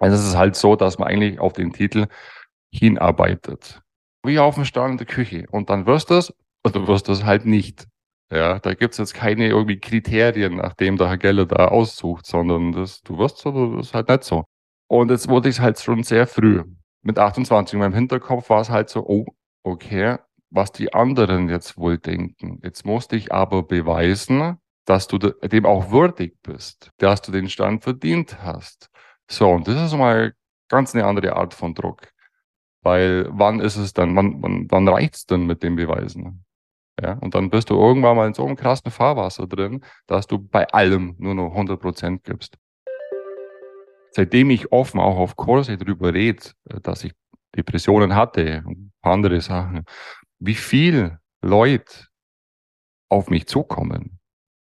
Also es ist halt so, dass man eigentlich auf den Titel hinarbeitet. Wie auf dem Stand in der Küche. Und dann wirst du es oder wirst du es halt nicht. Ja, da gibt's jetzt keine irgendwie Kriterien, nachdem der Herr Geller da aussucht, sondern das, du wirst so, oder das ist halt nicht so. Und jetzt wurde ich halt schon sehr früh. Mit 28 in meinem Hinterkopf war es halt so, oh, okay, was die anderen jetzt wohl denken. Jetzt musste ich aber beweisen, dass du dem auch würdig bist, dass du den Stand verdient hast. So, und das ist mal ganz eine andere Art von Druck. Weil wann ist es dann, wann, wann, wann reicht's denn mit dem Beweisen? Ja, und dann bist du irgendwann mal in so einem krassen Fahrwasser drin, dass du bei allem nur noch 100 Prozent gibst. Seitdem ich offen auch auf Kurse drüber rede, dass ich Depressionen hatte und andere Sachen, wie viel Leute auf mich zukommen.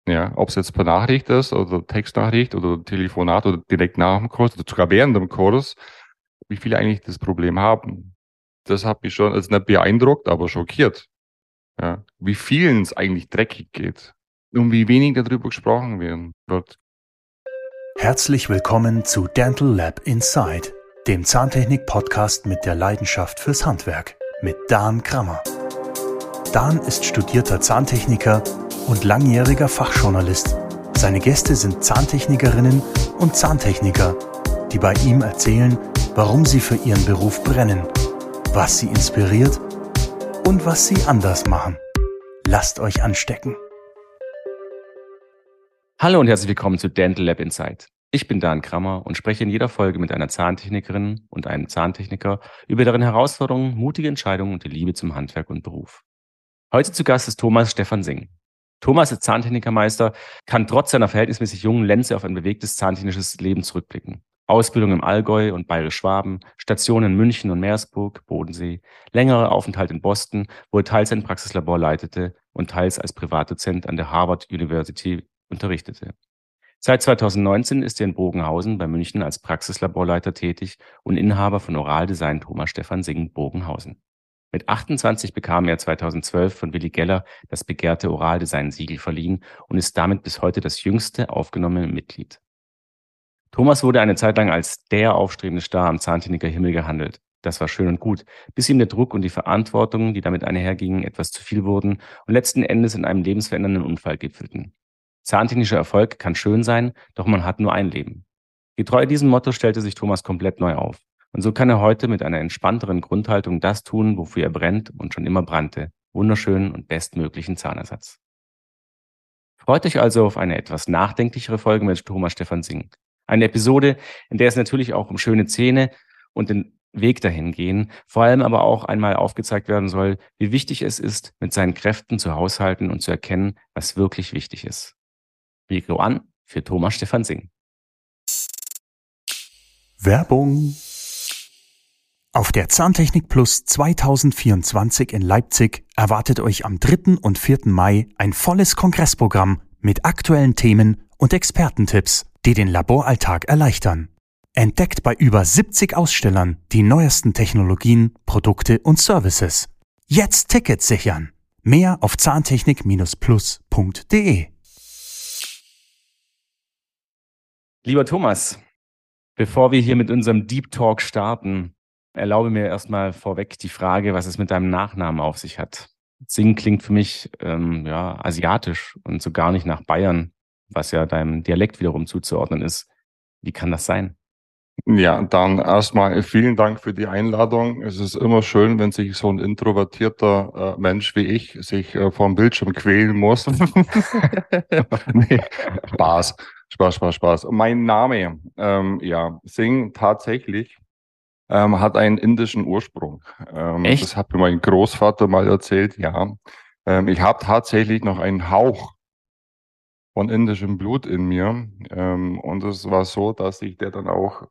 Ja, ob es jetzt per Nachricht ist oder Textnachricht oder Telefonat oder direkt nach dem Kurs oder sogar während dem Kurs, wie viele eigentlich das Problem haben. Das hat mich schon, also nicht beeindruckt, aber schockiert. Ja, wie vielen es eigentlich dreckig geht und wie wenig darüber gesprochen werden wird. Herzlich willkommen zu Dental Lab Inside, dem Zahntechnik-Podcast mit der Leidenschaft fürs Handwerk mit Dan Krammer. Dan ist studierter Zahntechniker und langjähriger Fachjournalist. Seine Gäste sind Zahntechnikerinnen und Zahntechniker, die bei ihm erzählen, warum sie für ihren Beruf brennen, was sie inspiriert und was sie anders machen. Lasst euch anstecken. Hallo und herzlich willkommen zu Dental Lab Insight. Ich bin Dan Krammer und spreche in jeder Folge mit einer Zahntechnikerin und einem Zahntechniker über deren Herausforderungen, mutige Entscheidungen und die Liebe zum Handwerk und Beruf. Heute zu Gast ist Thomas Stefan Singh. Thomas ist Zahntechnikermeister, kann trotz seiner verhältnismäßig jungen Lenze auf ein bewegtes zahntechnisches Leben zurückblicken. Ausbildung im Allgäu und Bayerisch-Schwaben, Stationen in München und Meersburg, Bodensee, längere Aufenthalt in Boston, wo er teils ein Praxislabor leitete und teils als Privatdozent an der Harvard University unterrichtete. Seit 2019 ist er in Bogenhausen bei München als Praxislaborleiter tätig und Inhaber von Oraldesign Thomas Stefan Singh Bogenhausen. Mit 28 bekam er 2012 von Willi Geller das begehrte Oraldesign-Siegel verliehen und ist damit bis heute das jüngste aufgenommene Mitglied. Thomas wurde eine Zeit lang als der aufstrebende Star am Zahntechniker Himmel gehandelt. Das war schön und gut, bis ihm der Druck und die Verantwortung, die damit einhergingen, etwas zu viel wurden und letzten Endes in einem lebensverändernden Unfall gipfelten. Zahntechnischer Erfolg kann schön sein, doch man hat nur ein Leben. Getreu diesem Motto stellte sich Thomas komplett neu auf. Und so kann er heute mit einer entspannteren Grundhaltung das tun, wofür er brennt und schon immer brannte. Wunderschönen und bestmöglichen Zahnersatz. Freut euch also auf eine etwas nachdenklichere Folge mit Thomas Stefan Singh. Eine Episode, in der es natürlich auch um schöne Zähne und den Weg dahin gehen, vor allem aber auch einmal aufgezeigt werden soll, wie wichtig es ist, mit seinen Kräften zu haushalten und zu erkennen, was wirklich wichtig ist. Mikro an für Thomas Stefan Singh. Werbung auf der Zahntechnik Plus 2024 in Leipzig erwartet euch am 3. und 4. Mai ein volles Kongressprogramm mit aktuellen Themen und Expertentipps, die den Laboralltag erleichtern. Entdeckt bei über 70 Ausstellern die neuesten Technologien, Produkte und Services. Jetzt Tickets sichern. Mehr auf zahntechnik-plus.de. Lieber Thomas, bevor wir hier mit unserem Deep Talk starten, Erlaube mir erstmal vorweg die Frage, was es mit deinem Nachnamen auf sich hat. Sing klingt für mich ähm, ja asiatisch und so gar nicht nach Bayern, was ja deinem Dialekt wiederum zuzuordnen ist. Wie kann das sein? Ja, dann erstmal vielen Dank für die Einladung. Es ist immer schön, wenn sich so ein introvertierter äh, Mensch wie ich sich äh, vor dem Bildschirm quälen muss. nee, Spaß, Spaß, Spaß, Spaß. Mein Name, ähm, ja, Sing tatsächlich ähm, hat einen indischen Ursprung. Ähm, Echt? Das hat mir mein Großvater mal erzählt, ja. Ähm, ich habe tatsächlich noch einen Hauch von indischem Blut in mir. Ähm, und es war so, dass ich der dann auch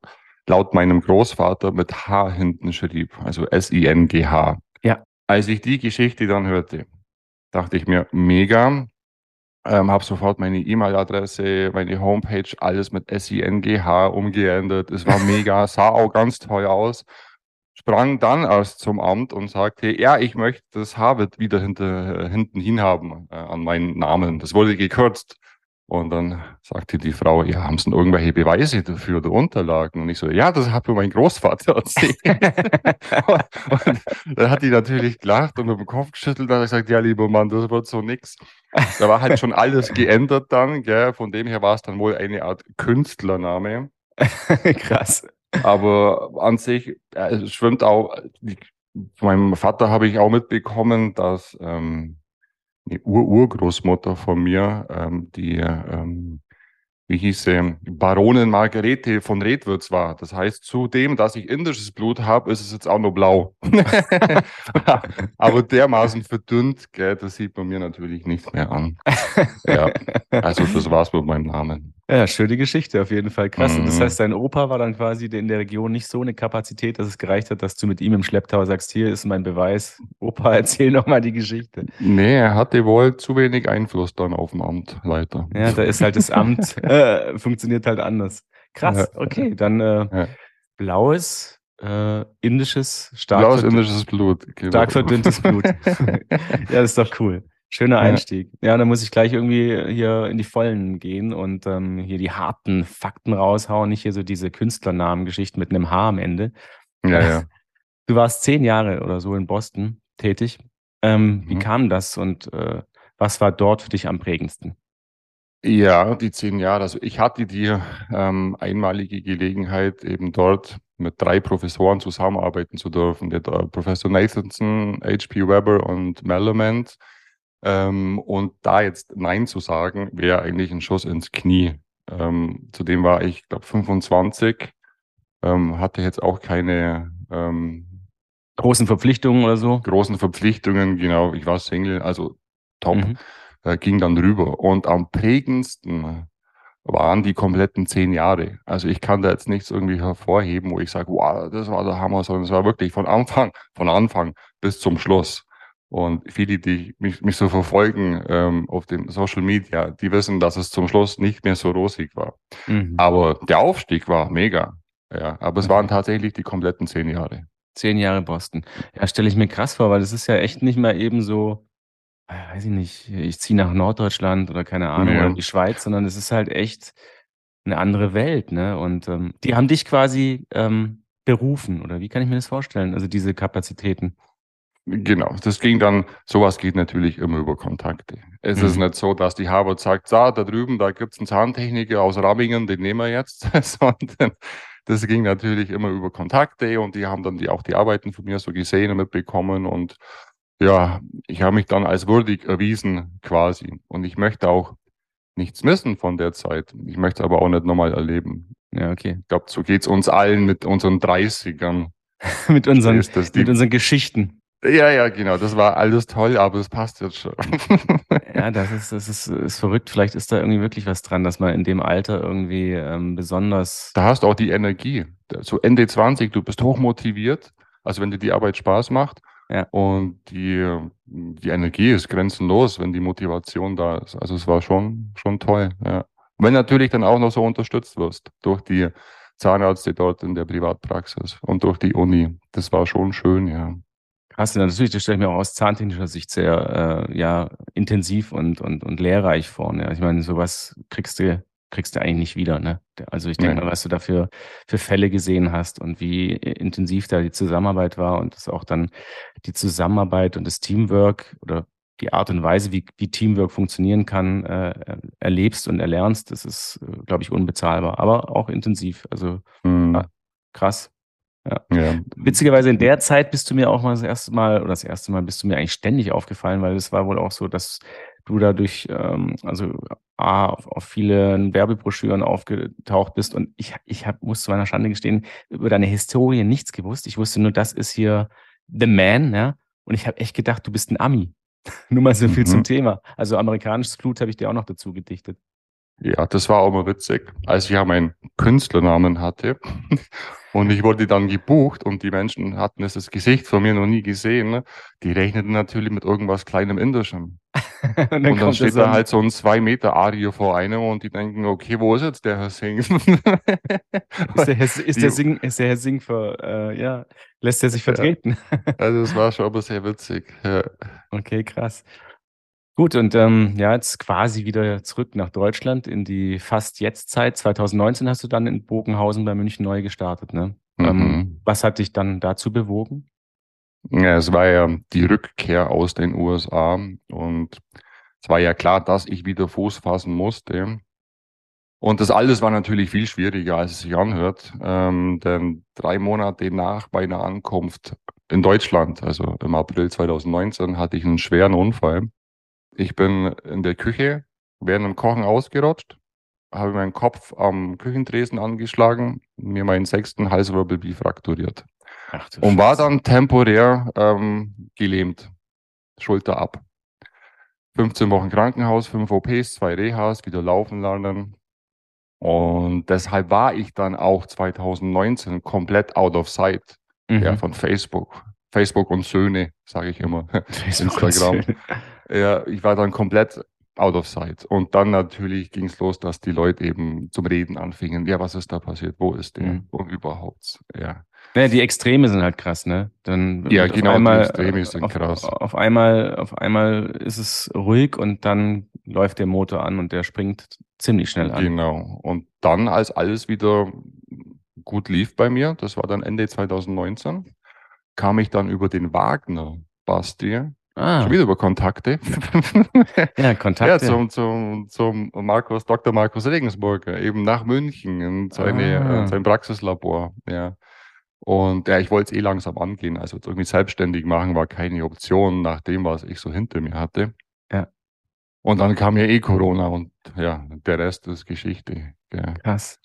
laut meinem Großvater mit H hinten schrieb, also S-I-N-G-H. Ja. Als ich die Geschichte dann hörte, dachte ich mir, mega, ähm, habe sofort meine E-Mail-Adresse, meine Homepage, alles mit SINGH umgeändert. Es war mega, sah auch ganz toll aus. Sprang dann erst zum Amt und sagte, ja, ich möchte das Harvard wieder hinter, hinten hin haben äh, an meinen Namen. Das wurde gekürzt. Und dann sagte die Frau, ja, haben Sie denn irgendwelche Beweise dafür oder Unterlagen? Und ich so, ja, das hat mir mein Großvater erzählt. und dann hat die natürlich gelacht und mit dem Kopf geschüttelt und hat gesagt, ja, lieber Mann, das wird so nix. Da war halt schon alles geändert dann, gell? Von dem her war es dann wohl eine Art Künstlername. Krass. Aber an sich äh, schwimmt auch, die, von meinem Vater habe ich auch mitbekommen, dass ähm, eine Ur-Urgroßmutter von mir, ähm, die, ähm, wie hieß sie, Baronin Margarete von Redwürz war. Das heißt, zudem, dass ich indisches Blut habe, ist es jetzt auch nur blau. Aber dermaßen verdünnt, gell, das sieht man mir natürlich nicht mehr an. Ja, also das war's mit meinem Namen. Ja, schöne Geschichte, auf jeden Fall krass. Und das Mhm. heißt, dein Opa war dann quasi in der Region nicht so eine Kapazität, dass es gereicht hat, dass du mit ihm im Schlepptau sagst, hier ist mein Beweis. Opa, erzähl noch mal die Geschichte. Nee, er hatte wohl zu wenig Einfluss dann auf dem Amt, leider. Ja, da ist halt das Amt, äh, funktioniert halt anders. Krass, okay, dann äh, Ja. blaues, äh, indisches, stark, Blaues indisches Blut. genau. stark verdünntes Blut. ja, das ist doch cool. Schöner Ja. Einstieg. Ja, dann muss ich gleich irgendwie hier in die Vollen gehen und ähm, hier die harten Fakten raushauen, nicht hier so diese Künstlernamengeschichten mit einem H am Ende. Ja, ja. Du warst zehn Jahre oder so in Boston tätig. Ähm, Wie Mhm. kam das und äh, was war dort für dich am prägendsten? Ja, die zehn Jahre. Also ich hatte die ähm, einmalige Gelegenheit, eben dort mit drei Professoren zusammenarbeiten zu dürfen. Der äh, Professor Nathanson, H.P. Weber und Mellament. Ähm, und da jetzt Nein zu sagen, wäre eigentlich ein Schuss ins Knie. Ähm, zudem war ich, glaube 25, ähm, hatte jetzt auch keine ähm, Großen Verpflichtungen oder so? großen Verpflichtungen. Genau, ich war Single, also top Mhm. äh, ging dann rüber. Und am prägendsten waren die kompletten zehn Jahre. Also ich kann da jetzt nichts irgendwie hervorheben, wo ich sage, wow, das war der Hammer, sondern es war wirklich von Anfang, von Anfang bis zum Schluss. Und viele, die mich, mich so verfolgen ähm, auf dem Social Media, die wissen, dass es zum Schluss nicht mehr so rosig war. Mhm. Aber der Aufstieg war mega. Ja, aber es Okay. waren tatsächlich die kompletten zehn Jahre. Zehn Jahre Boston. Ja, stelle ich mir krass vor, weil das ist ja echt nicht mal eben so, äh, weiß ich nicht, ich ziehe nach Norddeutschland oder keine Ahnung, Ja. oder in die Schweiz, sondern es ist halt echt eine andere Welt, ne? Und ähm, die haben dich quasi ähm, berufen, oder wie kann ich mir das vorstellen? Also diese Kapazitäten. Genau, das ging dann, sowas geht natürlich immer über Kontakte. Es ist Mhm. nicht so, dass die Harvard sagt, so, da drüben, da gibt's einen Zahntechniker aus Rammingen, den nehmen wir jetzt, sondern das ging natürlich immer über Kontakte und die haben dann die, auch die Arbeiten von mir so gesehen und mitbekommen und ja, ich habe mich dann als würdig erwiesen quasi und ich möchte auch nichts missen von der Zeit. Ich möchte aber auch nicht nochmal erleben. Ja, okay. Ich glaube, so geht's uns allen mit unseren 30ern. mit unseren, Ist mit unseren Geschichten. Ja, ja, genau. Das war alles toll, aber es passt jetzt schon. Ja, das ist, das ist, ist verrückt. Vielleicht ist da irgendwie wirklich was dran, dass man in dem Alter irgendwie ähm, besonders. da hast du auch die Energie. So Ende 20, du bist hochmotiviert. Also wenn dir die Arbeit Spaß macht. Ja. Und die, die Energie ist grenzenlos, wenn die Motivation da ist. Also es war schon, schon toll. Ja. Wenn natürlich dann auch noch so unterstützt wirst durch die Zahnärzte dort in der Privatpraxis und durch die Uni. Das war schon schön, ja. Krass, natürlich, das stelle ich mir auch aus zahntechnischer Sicht sehr äh, ja, intensiv und, und, und lehrreich vor. Ne? Ich meine, sowas kriegst du, kriegst du eigentlich nicht wieder. Ne? Also ich denke mal, was du da für, für Fälle gesehen hast und wie intensiv da die Zusammenarbeit war und dass auch dann die Zusammenarbeit und das Teamwork oder die Art und Weise, wie, wie Teamwork funktionieren kann, äh, erlebst und erlernst, das ist, äh, glaube ich, unbezahlbar, aber auch intensiv. Also Hm, Ah. krass. Ja. Witzigerweise in der Zeit bist du mir auch mal das erste Mal, oder das erste Mal bist du mir eigentlich ständig aufgefallen, weil es war wohl auch so, dass du dadurch, ähm, also A, auf, auf viele Werbebroschüren aufgetaucht bist und ich, ich hab, muss zu meiner Schande gestehen, über deine Historie nichts gewusst. Ich wusste nur, das ist hier The Man, ja. Und ich habe echt gedacht, du bist ein Ami. nur mal so viel Mhm. zum Thema. Also amerikanisches Blut habe ich dir auch noch dazu gedichtet. Ja, das war auch mal witzig, als ich ja meinen Künstlernamen hatte und ich wurde dann gebucht und die Menschen hatten das, das Gesicht von mir noch nie gesehen. Ne? Die rechneten natürlich mit irgendwas kleinem Indischem. und dann, und dann steht da halt so ein zwei Meter Ario vor einem und die denken, okay, wo ist jetzt der Herr Singh? ist der, Herr- ist der Sing, ist der Herr Sing für, äh, ja, lässt er sich Ja. vertreten? also das war schon aber sehr witzig. Ja. Okay, krass. Gut, und ähm, ja, jetzt quasi wieder zurück nach Deutschland in die fast Jetztzeit. 2019 hast du dann in Bogenhausen bei München neu gestartet, ne? Mhm. Ähm, was hat dich dann dazu bewogen? Ja, es war ja die Rückkehr aus den USA und es war ja klar, dass ich wieder Fuß fassen musste. Und das alles war natürlich viel schwieriger, als es sich anhört, ähm, denn drei Monate nach meiner Ankunft in Deutschland, also im April 2019, hatte ich einen schweren Unfall. Ich bin in der Küche während dem Kochen ausgerutscht, habe meinen Kopf am Küchentresen angeschlagen, mir meinen sechsten Halswirbel frakturiert Ach, und war Scheiße. dann temporär ähm, gelähmt, Schulter ab. 15 Wochen Krankenhaus, 5 OPs, 2 Rehas, wieder laufen lernen. Und deshalb war ich dann auch 2019 komplett out of sight Mhm. ja, von Facebook. Facebook und Söhne, sage ich immer. Facebook und Instagram. Ja, ich war dann komplett out of sight. Und dann natürlich ging es los, dass die Leute eben zum Reden anfingen. Ja, was ist da passiert? Wo ist der? Mhm. Und überhaupt. Ja. Naja, die Extreme sind halt krass, ne? Dann Ja, genau, die einmal, Extreme sind auf, krass. Auf einmal, auf einmal ist es ruhig und dann läuft der Motor an und der springt ziemlich schnell an. Genau. Und dann, als alles wieder gut lief bei mir, das war dann Ende 2019, kam ich dann über den Wagner Basti, Ah, schon wieder über Kontakte, ja, ja, Kontakte. zum, zum, zum Markus, Dr. Markus Regensburger, eben nach München in seine, Ah. äh, sein Praxislabor. Ja. Und ja, ich wollte es eh langsam angehen. Also irgendwie selbstständig machen war keine Option nach dem, was ich so hinter mir hatte. Ja. Und dann kam ja eh Corona und ja, der Rest ist Geschichte. Ja. Krass.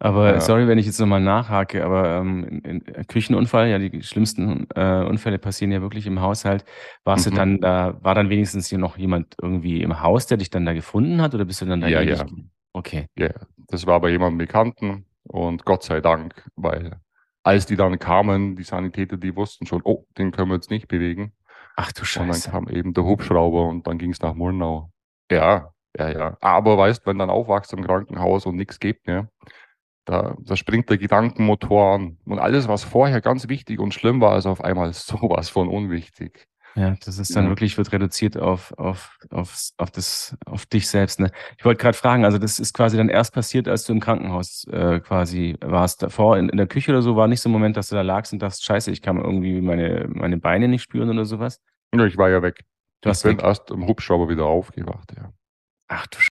Aber Ja. sorry, wenn ich jetzt nochmal nachhake, aber ähm, in, in Küchenunfall, ja, die schlimmsten äh, Unfälle passieren ja wirklich im Haushalt. Warst Mhm. du dann da, war dann wenigstens hier noch jemand irgendwie im Haus, der dich dann da gefunden hat, oder bist du dann da Ja, ja. Okay. Ja, das war bei jemandem Bekannten und Gott sei Dank, weil als die dann kamen, die Sanitäter, die wussten schon, oh, den können wir jetzt nicht bewegen. Ach du Und dann Scheiße. kam eben der Hubschrauber und dann ging es nach Murnau. Ja, ja, ja. Aber weißt, wenn dann aufwachst im Krankenhaus und nichts gibt, ja, da, da springt der Gedankenmotor an. Und alles, was vorher ganz wichtig und schlimm war, ist auf einmal sowas von unwichtig. Ja, das ist dann Ja. wirklich, wird reduziert auf, auf, auf, auf, das, auf dich selbst. Ne? Ich wollte gerade fragen, also das ist quasi dann erst passiert, als du im Krankenhaus äh, quasi warst. Davor in, in der Küche oder so war nicht so ein Moment, dass du da lagst und dachtest, scheiße, ich kann irgendwie meine, meine Beine nicht spüren oder sowas. Ja, ich war ja weg. Du ich hast bin weg. erst im Hubschrauber wieder aufgewacht, ja. Ach du Sch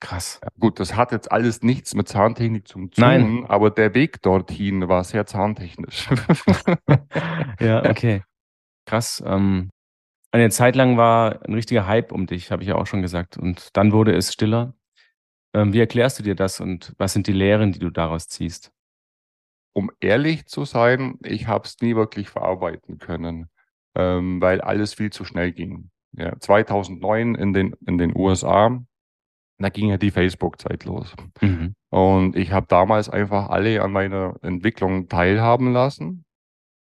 Krass. Gut, das hat jetzt alles nichts mit Zahntechnik zu tun, Nein. aber der Weg dorthin war sehr zahntechnisch. Ja, okay. Krass. Ähm, eine Zeit lang war ein richtiger Hype um dich, habe ich ja auch schon gesagt. Und dann wurde es stiller. Ähm, wie erklärst du dir das und was sind die Lehren, die du daraus ziehst? um ehrlich zu sein, ich habe es nie wirklich verarbeiten können, ähm, weil alles viel zu schnell ging. Ja, 2009 in den, in den USA, da ging ja die Facebook-Zeit los. Mhm. Und ich habe damals einfach alle an meiner Entwicklung teilhaben lassen.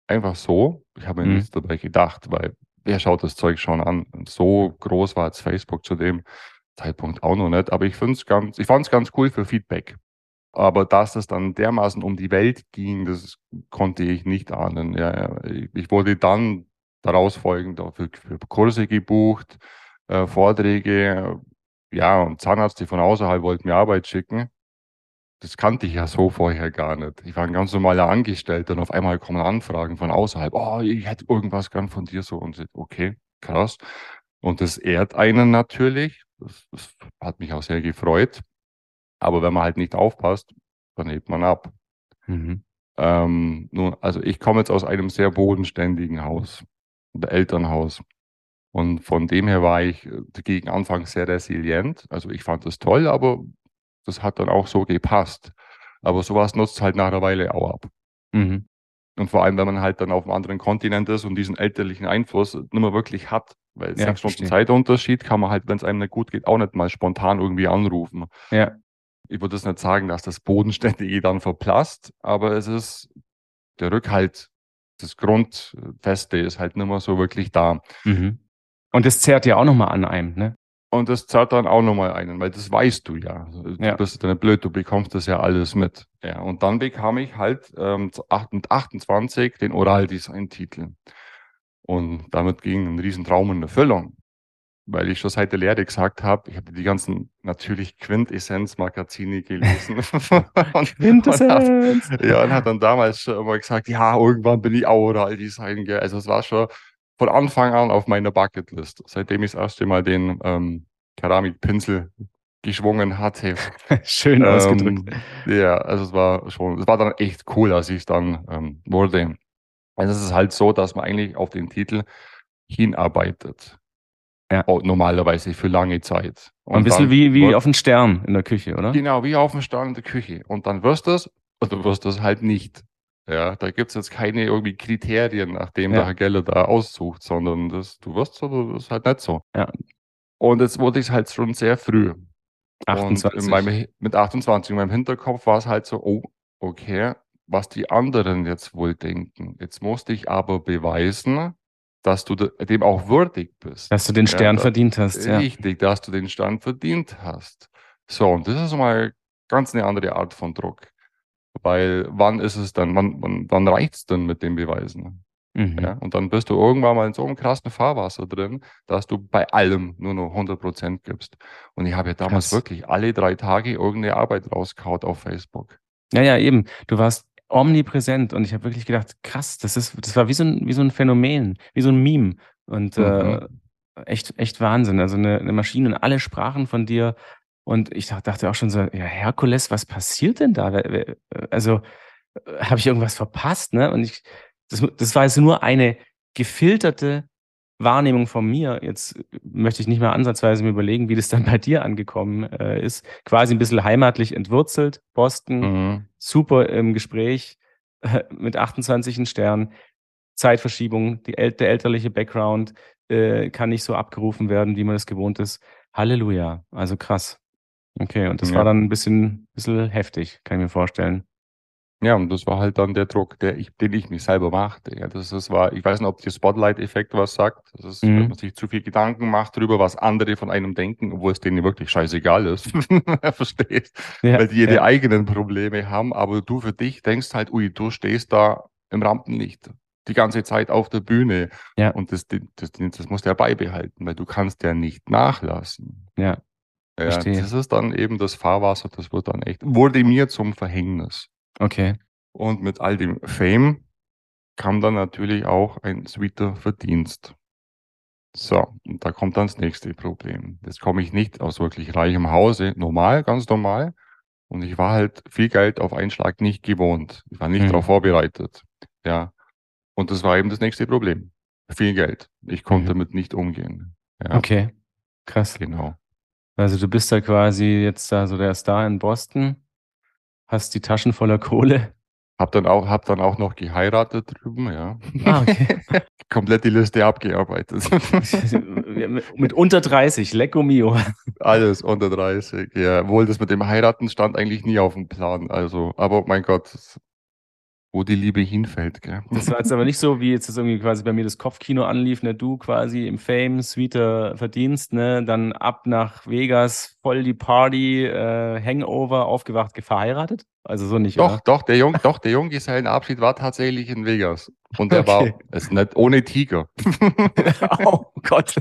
Einfach so. Ich habe mir Mhm. nichts dabei gedacht, weil wer schaut das Zeug schon an? Und so groß war jetzt Facebook zu dem Zeitpunkt auch noch nicht. Aber ich ganz, ich fand es ganz cool für Feedback. Aber dass es dann dermaßen um die Welt ging, das konnte ich nicht ahnen. Ja, ich wurde dann daraus folgend auch für, für Kurse gebucht, äh, Vorträge, ja, und Zahnärzte von außerhalb wollten mir Arbeit schicken. Das kannte ich ja so vorher gar nicht. Ich war ein ganz normaler Angestellter und auf einmal kommen Anfragen von außerhalb. Oh, ich hätte irgendwas gern von dir so und. Okay, krass. Und das ehrt einen natürlich. Das, das hat mich auch sehr gefreut. Aber wenn man halt nicht aufpasst, dann hebt man ab. Mhm. Ähm, nun, also ich komme jetzt aus einem sehr bodenständigen Haus, Elternhaus. Und von dem her war ich äh, gegen Anfang sehr resilient. Also ich fand das toll, aber das hat dann auch so gepasst. Aber sowas nutzt halt nach einer Weile auch ab. Mhm. Und vor allem, wenn man halt dann auf einem anderen Kontinent ist und diesen elterlichen Einfluss nicht mehr wirklich hat. Weil Ja, sechs Stunden verstehe. Zeitunterschied kann man halt, wenn es einem nicht gut geht, auch nicht mal spontan irgendwie anrufen. Ja. Ich würde jetzt nicht sagen, dass das Bodenständige dann verblasst, aber es ist der Rückhalt, das Grundfeste ist halt nicht mehr so wirklich da. Mhm. Und das zerrt ja auch nochmal an einem, ne? Und das zahlt dann auch nochmal einen, weil das weißt du ja. Du Ja. bist ja nicht blöd, du bekommst das ja alles mit. Ja, und dann bekam ich halt ähm, mit 28 den Oraldesign-Titel. Und damit ging ein Riesentraum in Erfüllung. weil ich schon seit der Lehre gesagt habe, ich habe die ganzen natürlich Quintessenz-Magazine gelesen. und, Quintessenz! Und hab, ja, und hat dann damals schon immer gesagt, ja, irgendwann bin ich Aural Design. Gell? Also es war schon von Anfang an auf meiner Bucketlist, seitdem ich das erste Mal den ähm, Keramikpinsel geschwungen hatte. Schön ausgedrückt. Ähm, ja, also es war schon, es war dann echt cool, als ich es dann ähm, wurde. Also es ist halt so, dass man eigentlich auf den Titel hinarbeitet. Ja. Normalerweise für lange Zeit. Und ein bisschen wie, wie auf einen Stern in der Küche, oder? Genau, wie auf einen Stern in der Küche. Und dann wirst du es, oder du wirst es halt nicht. Ja, da gibt es jetzt keine irgendwie Kriterien, nachdem ja. der Herr Geller da aussucht, sondern das, du wirst so, das ist halt nicht so. Ja. Und jetzt wurde ich halt schon sehr früh. 28. Meinem, mit 28 in meinem Hinterkopf war es halt so, oh, okay, was die anderen jetzt wohl denken. Jetzt musste ich aber beweisen, dass du dem auch würdig bist. Dass du den Stern ja, verdient hast. Ja. Richtig, dass du den Stern verdient hast. So, und das ist mal ganz eine andere Art von Druck. Weil wann ist es dann, wann, wann, wann reicht es denn mit den Beweisen? Mhm. Ja, und dann bist du irgendwann mal in so einem krassen Fahrwasser drin, dass du bei allem nur noch 100% gibst. Und ich habe ja damals Krass. wirklich alle drei Tage irgendeine Arbeit rauskaut auf Facebook. Ja, ja, eben. Du warst omnipräsent und ich habe wirklich gedacht, krass, das ist, das war wie so ein, wie so ein Phänomen, wie so ein Meme. Und mhm. äh, echt, echt Wahnsinn. Also eine, eine Maschine in alle Sprachen von dir. Und ich dachte auch schon so, ja, Herkules, was passiert denn da? Also, äh, habe ich irgendwas verpasst, ne? Und ich, das, das war jetzt nur eine gefilterte Wahrnehmung von mir. Jetzt möchte ich nicht mehr ansatzweise mir überlegen, wie das dann bei dir angekommen äh, ist. Quasi ein bisschen heimatlich entwurzelt, Boston, mhm. super im Gespräch, äh, mit 28 Sternen, Zeitverschiebung, die, der elterliche Background äh, kann nicht so abgerufen werden, wie man das gewohnt ist. Halleluja, also krass. Okay, und das ja. war dann ein bisschen, bisschen heftig, kann ich mir vorstellen. Ja, und das war halt dann der Druck, der ich, den ich mich selber machte. Ja, das, das war, ich weiß nicht, ob der Spotlight-Effekt was sagt. Das ist, mhm. wenn man sich zu viel Gedanken macht darüber, was andere von einem denken, obwohl es denen wirklich scheißegal ist. Verstehst? Ja, Weil die ihre ja. eigenen Probleme haben, aber du für dich denkst halt, ui, du stehst da im Rampenlicht die ganze Zeit auf der Bühne. Ja. Und das, das, das, das musst du ja beibehalten, weil du kannst ja nicht nachlassen. Ja. Ja, Verstehe. das ist dann eben das Fahrwasser, das wird dann echt, wurde mir zum Verhängnis. Okay. Und mit all dem Fame kam dann natürlich auch ein sweeter Verdienst. So, und da kommt dann das nächste Problem. Jetzt komme ich nicht aus wirklich reichem Hause, normal, ganz normal. Und ich war halt viel Geld auf einen Schlag nicht gewohnt. Ich war nicht mhm. darauf vorbereitet. Ja. Und das war eben das nächste Problem. Viel Geld. Ich konnte mhm. damit nicht umgehen. Ja. Okay. Krass. Genau. Also du bist da quasi jetzt da so der Star in Boston, hast die Taschen voller Kohle. Hab dann auch, hab dann auch noch geheiratet drüben, ja. Ah, okay. Komplett die Liste abgearbeitet. mit unter 30, Lecco Mio. Alles unter 30, ja. Wohl das mit dem Heiraten stand eigentlich nie auf dem Plan. Also, aber mein Gott, wo die Liebe hinfällt. Gell? Das war jetzt aber nicht so, wie jetzt das irgendwie quasi bei mir das Kopfkino anlief, ne? Du quasi im Fame, sweeter Verdienst, ne? Dann ab nach Vegas, voll die Party, äh, Hangover, aufgewacht, verheiratet? Also so nicht. Doch, oder? doch, der Jung, doch, der Junggesellenabschied war tatsächlich in Vegas. Und der okay. war es nicht ohne Tiger. oh Gott.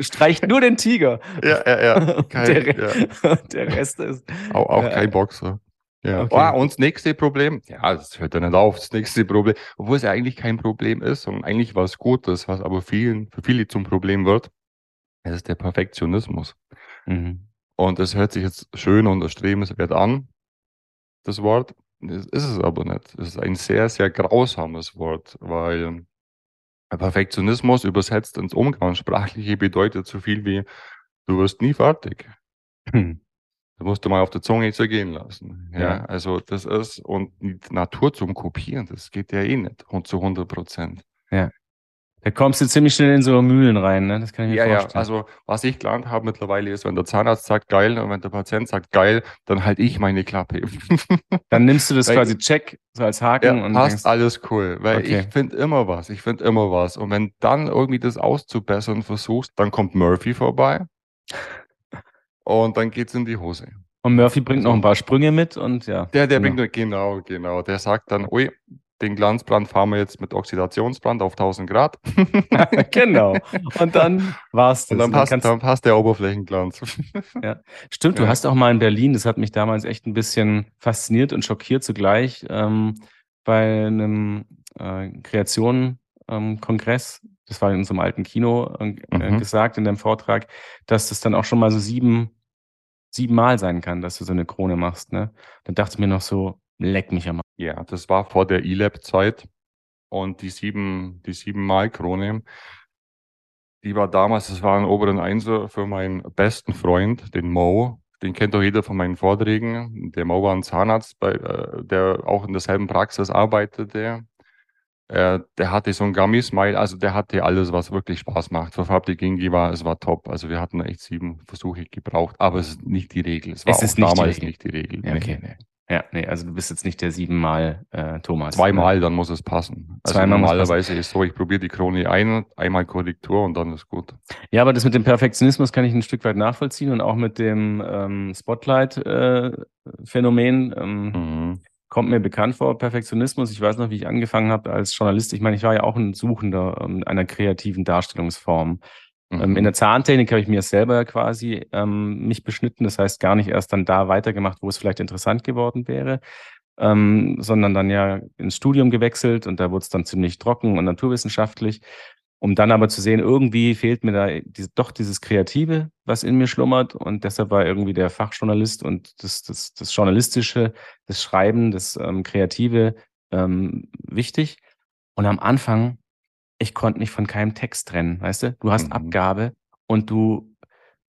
Streicht nur den Tiger. Ja, ja, ja. Kein, der, ja. der, Rest ist. Auch, auch ja, kein Boxer. Ja. Okay. Oh, und das nächste Problem, ja, das hört ja nicht auf, das nächste Problem, obwohl es ja eigentlich kein Problem ist und eigentlich was Gutes, was aber vielen, für viele zum Problem wird, das ist der Perfektionismus. Mhm. Und es hört sich jetzt schön und erstrebenswert an, das Wort, das ist es aber nicht. Es ist ein sehr, sehr grausames Wort, weil Perfektionismus übersetzt ins Umgangssprachliche bedeutet so viel wie, du wirst nie fertig. Hm. Das musst du mal auf der Zunge zergehen lassen. Ja, ja. also das ist, und die Natur zum Kopieren, das geht ja eh nicht und zu 100 Prozent. Ja. Da kommst du ziemlich schnell in so Mühlen rein, ne? Das kann ich mir ja, vorstellen. Ja, also was ich gelernt habe mittlerweile ist, wenn der Zahnarzt sagt geil und wenn der Patient sagt geil, dann halt ich meine Klappe. dann nimmst du das weil, quasi check, so als Haken ja, und passt denkst, alles cool, weil okay. ich finde immer was, ich finde immer was. Und wenn dann irgendwie das auszubessern versuchst, dann kommt Murphy vorbei und dann geht's in die Hose. Und Murphy bringt noch ein paar Sprünge mit und ja. Der, der genau. bringt, genau, genau. Der sagt dann, ui, den Glanzbrand fahren wir jetzt mit Oxidationsbrand auf 1000 Grad. genau. Und dann war es das. Und dann passt, dann, passt der Oberflächenglanz. ja. Stimmt, du ja. hast auch mal in Berlin, das hat mich damals echt ein bisschen fasziniert und schockiert zugleich, ähm, bei einem äh, Kreationen-Kongress, ähm, das war in unserem alten Kino äh, mhm. gesagt in deinem Vortrag, dass das dann auch schon mal so sieben, sieben Mal sein kann, dass du so eine Krone machst. Ne? Dann dachte ich mir noch so, leck mich am Ja, das war vor der E-Lab-Zeit und die sieben, die sieben Mal Krone, die war damals, das war ein oberen Einser für meinen besten Freund, den Mo. Den kennt doch jeder von meinen Vorträgen. Der Mo war ein Zahnarzt, bei, äh, der auch in derselben Praxis arbeitete. Äh, der hatte so ein Gummy-Smile, also der hatte alles, was wirklich Spaß macht. Für Farbig Gingi war, es war top. Also wir hatten echt sieben Versuche gebraucht, aber es ist nicht die Regel. Es war es auch nicht damals die nicht die Regel. Ja, okay, nee. Ja, nee, also du bist jetzt nicht der siebenmal äh, Thomas. Zweimal, ne? dann muss es passen. Also Zweimal normalerweise ist so, ich probiere die Krone ein, einmal Korrektur und dann ist gut. Ja, aber das mit dem Perfektionismus kann ich ein Stück weit nachvollziehen und auch mit dem ähm, Spotlight-Phänomen. Äh, ähm, mhm kommt mir bekannt vor, Perfektionismus. Ich weiß noch, wie ich angefangen habe als Journalist. Ich meine, ich war ja auch ein Suchender ähm, einer kreativen Darstellungsform. Mhm. Ähm, in der Zahntechnik habe ich mir selber quasi ähm, mich beschnitten. Das heißt, gar nicht erst dann da weitergemacht, wo es vielleicht interessant geworden wäre, ähm, sondern dann ja ins Studium gewechselt und da wurde es dann ziemlich trocken und naturwissenschaftlich um dann aber zu sehen, irgendwie fehlt mir da die, doch dieses Kreative, was in mir schlummert. Und deshalb war irgendwie der Fachjournalist und das, das, das Journalistische, das Schreiben, das ähm, Kreative ähm, wichtig. Und am Anfang, ich konnte mich von keinem Text trennen, weißt du? Du hast mhm. Abgabe und du,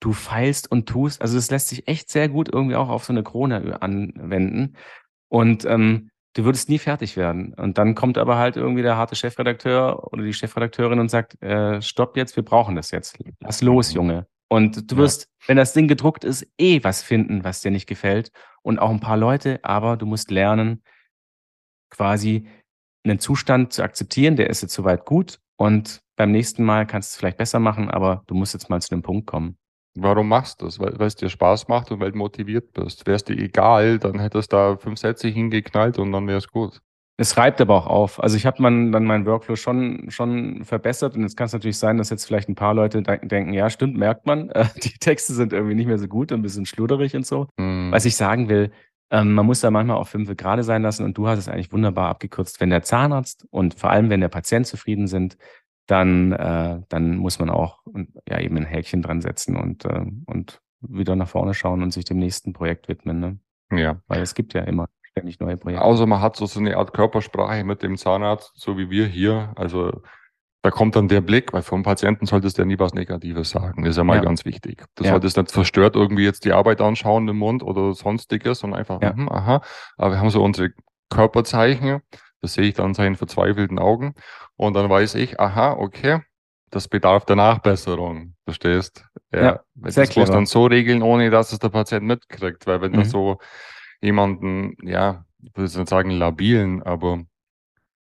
du feilst und tust. Also es lässt sich echt sehr gut irgendwie auch auf so eine Krone anwenden. Und ähm, du würdest nie fertig werden. Und dann kommt aber halt irgendwie der harte Chefredakteur oder die Chefredakteurin und sagt, äh, stopp jetzt, wir brauchen das jetzt. Lass los, mhm. Junge. Und du wirst, ja. wenn das Ding gedruckt ist, eh was finden, was dir nicht gefällt. Und auch ein paar Leute, aber du musst lernen, quasi einen Zustand zu akzeptieren, der ist jetzt soweit gut. Und beim nächsten Mal kannst du es vielleicht besser machen, aber du musst jetzt mal zu einem Punkt kommen. Warum machst du das? Weil, es dir Spaß macht und weil du motiviert bist. Wäre es dir egal, dann hättest du da fünf Sätze hingeknallt und dann wäre es gut. Es reibt aber auch auf. Also ich habe dann meinen Workflow schon, schon verbessert und jetzt kann es natürlich sein, dass jetzt vielleicht ein paar Leute denken, ja, stimmt, merkt man, äh, die Texte sind irgendwie nicht mehr so gut, ein bisschen schluderig und so. Hm. Was ich sagen will, ähm, man muss da manchmal auch fünf gerade sein lassen und du hast es eigentlich wunderbar abgekürzt. Wenn der Zahnarzt und vor allem, wenn der Patient zufrieden sind, dann, äh, dann muss man auch ja eben ein Häkchen dran setzen und, äh, und wieder nach vorne schauen und sich dem nächsten Projekt widmen. Ne? Ja. Weil es gibt ja immer ständig neue Projekte. Außer man hat so, so eine Art Körpersprache mit dem Zahnarzt, so wie wir hier. Also da kommt dann der Blick, weil vom Patienten solltest du ja nie was Negatives sagen. Das ist ja mal ja. ganz wichtig. Du ja. solltest nicht verstört irgendwie jetzt die Arbeit anschauen im Mund oder sonstiges, sondern einfach, ja. mh, aha. Aber wir haben so unsere Körperzeichen. Das sehe ich dann seinen verzweifelten Augen. Und dann weiß ich, aha, okay, das bedarf der Nachbesserung. Verstehst? Ja, ja das muss dann so regeln, ohne dass es der Patient mitkriegt. Weil wenn mhm. du so jemanden, ja, ich würde nicht sagen labilen, aber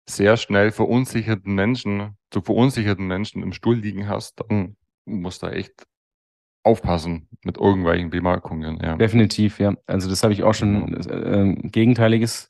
sehr schnell verunsicherten Menschen, zu verunsicherten Menschen im Stuhl liegen hast, dann musst du echt aufpassen mit irgendwelchen Bemerkungen. Ja. Definitiv, ja. Also das habe ich auch schon genau. äh, Gegenteiliges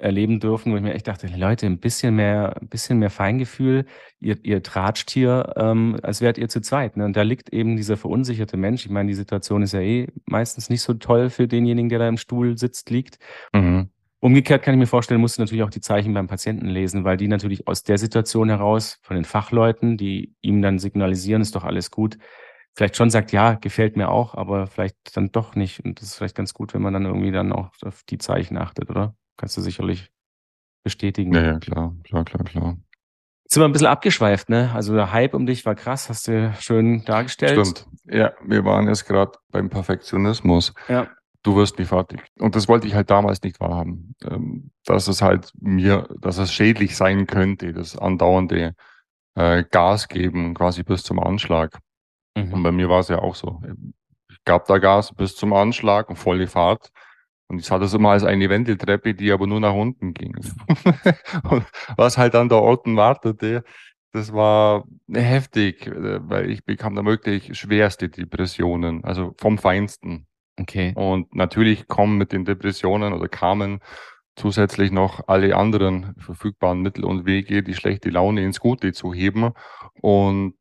erleben dürfen, wo ich mir echt dachte, Leute, ein bisschen mehr, ein bisschen mehr Feingefühl, ihr, ihr tratscht hier, ähm, als wärt ihr zu zweit. Ne? Und da liegt eben dieser verunsicherte Mensch. Ich meine, die Situation ist ja eh meistens nicht so toll für denjenigen, der da im Stuhl sitzt, liegt. Mhm. Umgekehrt kann ich mir vorstellen, musst du natürlich auch die Zeichen beim Patienten lesen, weil die natürlich aus der Situation heraus von den Fachleuten, die ihm dann signalisieren, ist doch alles gut, vielleicht schon sagt, ja, gefällt mir auch, aber vielleicht dann doch nicht. Und das ist vielleicht ganz gut, wenn man dann irgendwie dann auch auf die Zeichen achtet, oder? Kannst du sicherlich bestätigen. Ja, ja, klar, klar, klar, klar. Jetzt sind wir ein bisschen abgeschweift, ne? Also der Hype um dich war krass, hast du schön dargestellt. Stimmt. Ja, wir waren jetzt gerade beim Perfektionismus. Ja. Du wirst nie fertig. Und das wollte ich halt damals nicht wahrhaben. Ähm, dass es halt mir, dass es schädlich sein könnte, das andauernde äh, Gas geben, quasi bis zum Anschlag. Mhm. Und bei mir war es ja auch so. Ich gab da Gas bis zum Anschlag und volle Fahrt. Und ich sah das immer als eine Wendeltreppe, die aber nur nach unten ging. und was halt an der unten wartete, das war heftig, äh, weil ich bekam da wirklich schwerste Depressionen, also vom Feinsten. Okay. Und natürlich kommen mit den Depressionen oder kamen zusätzlich noch alle anderen verfügbaren Mittel und Wege, die schlechte Laune ins Gute zu heben. Und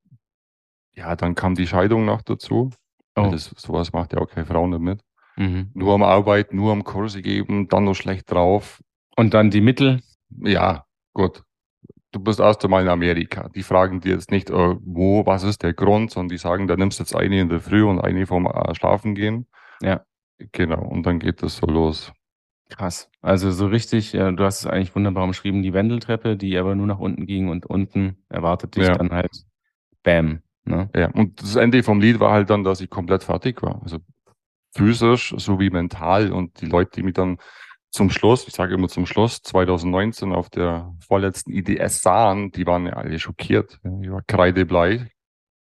ja, dann kam die Scheidung noch dazu. Oh. Das, sowas macht ja auch keine Frau nicht mit. Mhm. Nur am Arbeiten, nur am Kurse geben, dann noch schlecht drauf. Und dann die Mittel. Ja, gut. Du bist erst einmal in Amerika. Die fragen dir jetzt nicht, äh, wo, was ist der Grund, sondern die sagen, da nimmst du jetzt eine in der Früh und eine vom äh, Schlafen gehen. Ja. Genau, und dann geht das so los. Krass. Also so richtig, äh, du hast es eigentlich wunderbar umschrieben, die Wendeltreppe, die aber nur nach unten ging und unten erwartet dich Ja. dann halt Bam. Ne? Ja, und das Ende vom Lied war halt dann, dass ich komplett fertig war. Also physisch sowie mental. Und die Leute, die mich dann zum Schluss, ich sage immer zum Schluss, 2019 auf der vorletzten IDS sahen, die waren ja alle schockiert. Ja, Ich war kreidebleich.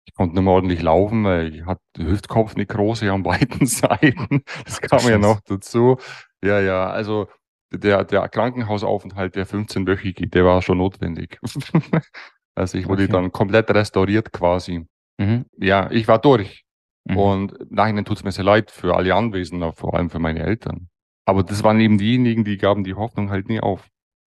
Ich konnte nicht mehr ordentlich laufen, weil ich hatte Hüftkopfnekrose an beiden Seiten. Das kam ja Scheiße. noch dazu. Ja, ja, also der, der Krankenhausaufenthalt, der 15-wöchige, der war schon notwendig. also ich wurde Okay. dann komplett restauriert quasi. Mhm. Ja, ich war durch. Mhm. Und im Nachhinein tut es mir sehr leid für alle Anwesenden, vor allem für meine Eltern. Aber das waren eben diejenigen, die gaben die Hoffnung halt nie auf.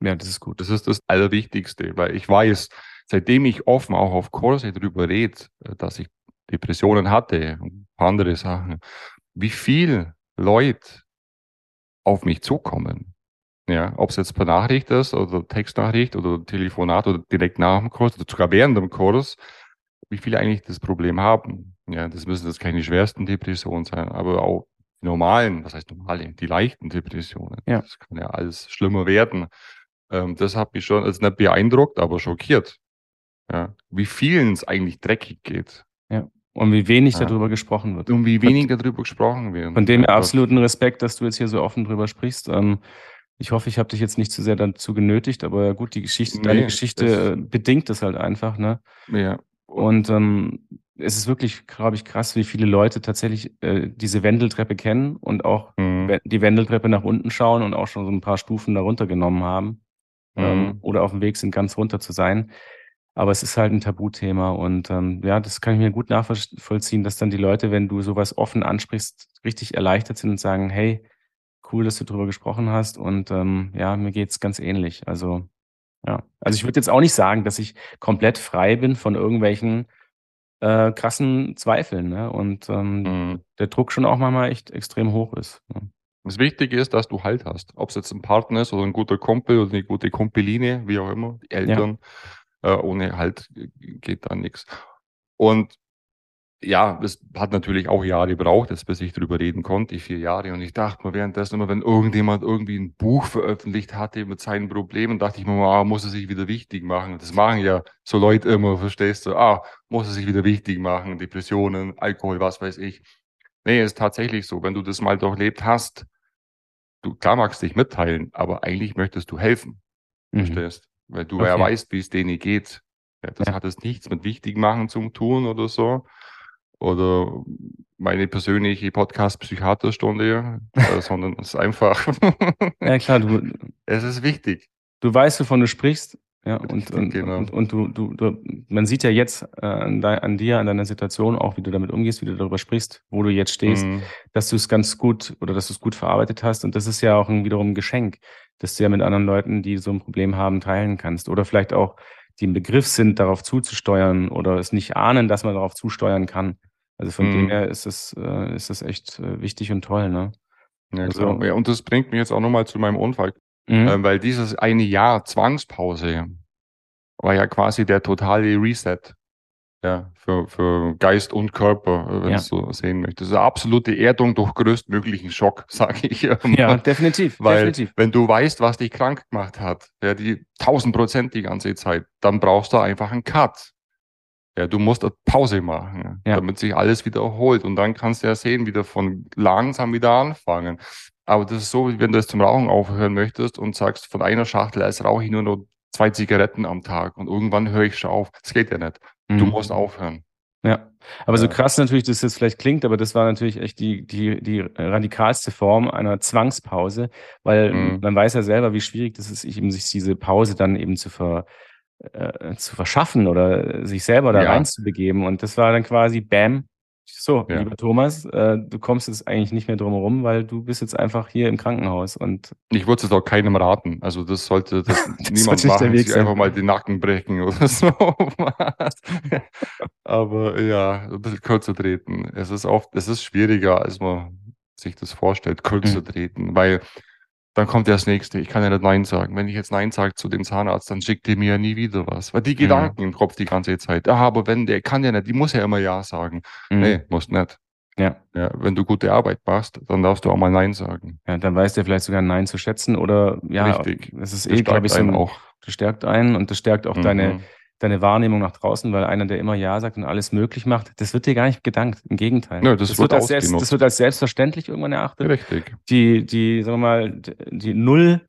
ja, das ist gut. Das ist das Allerwichtigste, weil ich weiß, seitdem ich offen auch auf Kurse darüber rede, dass ich Depressionen hatte und ein paar andere Sachen, wie viel Leute auf mich zukommen. Ja, ob es jetzt per Nachricht ist oder Textnachricht oder Telefonat oder direkt nach dem Kurs oder sogar während dem Kurs, wie viele eigentlich das Problem haben. Ja, das müssen jetzt keine schwersten Depressionen sein, aber auch die normalen, was heißt normale, die leichten Depressionen. Ja. Das kann ja alles schlimmer werden. Ähm, das hat mich schon, also nicht beeindruckt, aber schockiert. Ja, wie vielen es eigentlich dreckig geht Und wie wenig Ja. darüber gesprochen wird. und wie wenig darüber gesprochen wird. Von dem Ja, absoluten Respekt, dass du jetzt hier so offen drüber sprichst. Ähm, ich hoffe, ich habe dich jetzt nicht zu sehr dazu genötigt, aber gut, die Geschichte, deine Nee, Geschichte das- äh, bedingt es halt einfach, ne? Ja, Und ähm, es ist wirklich, glaube ich, krass, wie viele Leute tatsächlich äh, diese Wendeltreppe kennen und auch mhm. die Wendeltreppe nach unten schauen und auch schon so ein paar Stufen darunter genommen haben ähm, Mhm. oder auf dem Weg sind, ganz runter zu sein. Aber es ist halt ein Tabuthema und ähm, ja, das kann ich mir gut nachvollziehen, dass dann die Leute, wenn du sowas offen ansprichst, richtig erleichtert sind und sagen, hey, cool, dass du drüber gesprochen hast und ähm, ja, mir geht's ganz ähnlich. Also ja, also ich würde jetzt auch nicht sagen, dass ich komplett frei bin von irgendwelchen äh, krassen Zweifeln ne? und ähm, Mhm. der Druck schon auch manchmal echt extrem hoch ist. Ne? Das Wichtige ist, dass du Halt hast. Ob es jetzt ein Partner ist oder ein guter Kumpel oder eine gute Kumpeline, wie auch immer, die Eltern. Äh, ohne Halt geht da nichts. Und ja, es hat natürlich auch Jahre gebraucht, jetzt, bis ich darüber reden konnte, die vier Jahre. Und ich dachte mir währenddessen immer, wenn irgendjemand irgendwie ein Buch veröffentlicht hatte mit seinen Problemen, dachte ich mir mal, ah, muss er sich wieder wichtig machen. Das machen ja so Leute immer, verstehst du? Ah, muss er sich wieder wichtig machen, Depressionen, Alkohol, was weiß ich. Nee, ist tatsächlich so. Wenn du das mal durchlebt hast, du klar magst dich mitteilen, aber eigentlich möchtest du helfen. Mhm. Verstehst? Weil du Okay. ja weißt, wie es denen geht. Ja, das Ja. hat jetzt nichts mit Wichtigmachen zu tun oder so. Oder meine persönliche Podcast-Psychiaterstunde, äh, sondern es ist einfach, Ja klar, du, es ist wichtig. du weißt, wovon du sprichst. Ja, und, Richtig, und, genau. und, und du, du, du, man sieht ja jetzt äh, an, dei- an dir, an deiner Situation, auch wie du damit umgehst, wie du darüber sprichst, wo du jetzt stehst, Mhm. dass du es ganz gut oder dass du es gut verarbeitet hast. Und das ist ja auch ein, wiederum ein Geschenk, dass du ja mit anderen Leuten, die so ein Problem haben, teilen kannst. Oder vielleicht auch, die im Begriff sind, darauf zuzusteuern oder es nicht ahnen, dass man darauf zusteuern kann. Also von dem Mhm. her ist es, äh, ist es echt äh, wichtig und toll, ne? Ja, Also- klar. ja, und das bringt mich jetzt auch nochmal zu meinem Unfall. Mhm. Ähm, weil dieses eine Jahr Zwangspause war ja quasi der totale Reset. Ja, für, für Geist und Körper, äh, wenn Ja. du so sehen möchtest. Also absolute Erdung durch größtmöglichen Schock, sage ich immer. ja, definitiv, Weil definitiv. wenn du weißt, was dich krank gemacht hat, ja, die 1000 Prozent die ganze Zeit, dann brauchst du einfach einen Cut. Ja, du musst eine Pause machen, Ja. damit sich alles wieder erholt. Und dann kannst du ja sehen, wieder von langsam wieder anfangen. Aber das ist so, wie wenn du jetzt zum Rauchen aufhören möchtest und sagst, von einer Schachtel als rauche ich nur noch zwei Zigaretten am Tag und irgendwann höre ich schon auf. Das geht ja nicht. Du Mhm. musst aufhören. Ja, aber so Ja. krass natürlich, dass das vielleicht klingt, aber das war natürlich echt die, die, die radikalste Form einer Zwangspause, weil Mhm. man weiß ja selber, wie schwierig das ist, eben sich diese Pause dann eben zu, ver, äh, zu verschaffen oder sich selber da Ja. reinzubegeben. Und das war dann quasi Bam, So, Ja. lieber Thomas, äh, du kommst jetzt eigentlich nicht mehr drum herum, weil du bist jetzt einfach hier im Krankenhaus und Ich würde es auch keinem raten. Also das sollte das niemand sollte nicht der machen, sich sein. einfach mal den Nacken brechen oder so. Aber ja, ein bisschen kürzer treten. Es ist oft, es ist schwieriger, als man sich das vorstellt, kürzer Mhm. treten, weil dann kommt ja das nächste. Ich kann ja nicht Nein sagen. Wenn ich jetzt Nein sage zu dem Zahnarzt, dann schickt der mir ja nie wieder was. Weil die Mhm. Gedanken im Kopf die ganze Zeit. Ah, aber wenn der kann ja nicht, die muss ja immer Ja sagen. Mhm. Nee, muss nicht. Ja. Ja, wenn du gute Arbeit machst, dann darfst du auch mal Nein sagen. ja, dann weiß der vielleicht sogar Nein zu schätzen oder ja, Richtig. das ist Das eh, glaube ich, so ein, auch. das stärkt einen und das stärkt auch Mhm. deine Wahrnehmung nach draußen, weil einer, der immer Ja sagt und alles möglich macht, das wird dir gar nicht gedankt. Im Gegenteil. Nö, das wird als selbst, das wird als selbstverständlich irgendwann erachtet. Richtig. die, die, sagen wir mal, die Null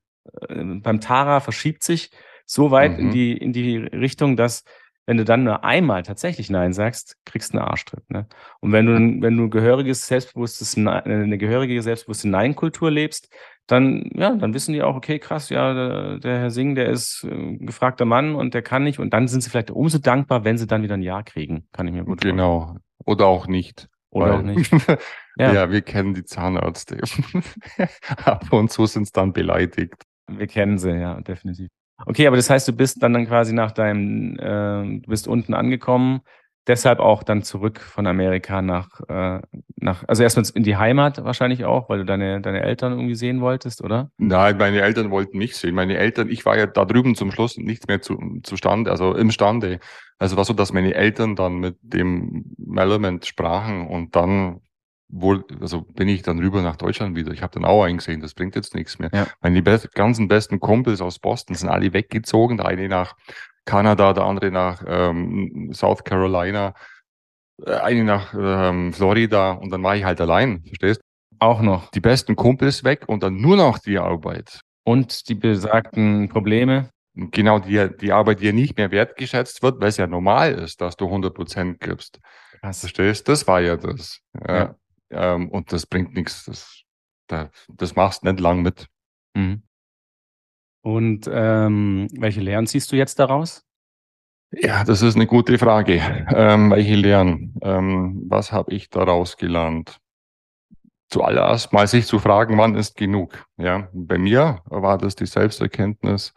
äh, beim Tara verschiebt sich so weit in Mhm. die, in die Richtung, dass wenn du dann nur einmal tatsächlich Nein sagst, kriegst du einen Arschtritt. Ne? Und wenn du, wenn du gehöriges, selbstbewusstes, Ne- äh, eine gehörige, selbstbewusste Nein-Kultur lebst, dann, ja, dann wissen die auch, okay, krass, ja, der, der Herr Singh, der ist äh, ein gefragter Mann und der kann nicht. Und dann sind sie vielleicht umso dankbar, wenn sie dann wieder ein Ja kriegen. Kann ich mir gut vorstellen. Genau. Oder auch nicht. Oder weil- auch nicht. ja. Ja. wir kennen die Zahnärzte. Ab und zu sind es dann beleidigt. Wir kennen sie, ja, definitiv. Okay, aber das heißt, du bist dann, dann quasi nach deinem, äh, du bist unten angekommen, deshalb auch dann zurück von Amerika nach, äh, nach also erstmal in die Heimat wahrscheinlich auch, weil du deine, deine Eltern irgendwie sehen wolltest, oder? Nein, meine Eltern wollten mich sehen. Meine Eltern, ich war ja da drüben zum Schluss nichts mehr zu, zustande, also imstande. Also war so, dass meine Eltern dann mit dem Element sprachen und dann wohl, also bin ich dann rüber nach Deutschland wieder. Ich habe dann auch eingesehen, das bringt jetzt nichts mehr. Ja. Meine be ganzen besten Kumpels aus Boston sind alle weggezogen. Der eine nach Kanada, der andere nach ähm, South Carolina, äh, eine nach ähm, Florida und dann war ich halt allein, verstehst? Auch noch. Die besten Kumpels weg und dann nur noch die Arbeit. Und die besagten Probleme. Genau, die, die Arbeit, die ja nicht mehr wertgeschätzt wird, weil es ja normal ist, dass du 100 Prozent gibst. Krass. Verstehst? Das war ja das. Ja. Ja. Ähm, und das bringt nichts. Das, da, das machst nicht lang mit. Mhm. Und ähm, welche Lehren ziehst du jetzt daraus? Ja, das ist eine gute Frage. Ähm, welche Lehren? Ähm, was habe ich daraus gelernt? Zuallererst mal sich zu fragen, wann ist genug? Ja, bei mir war das die Selbsterkenntnis,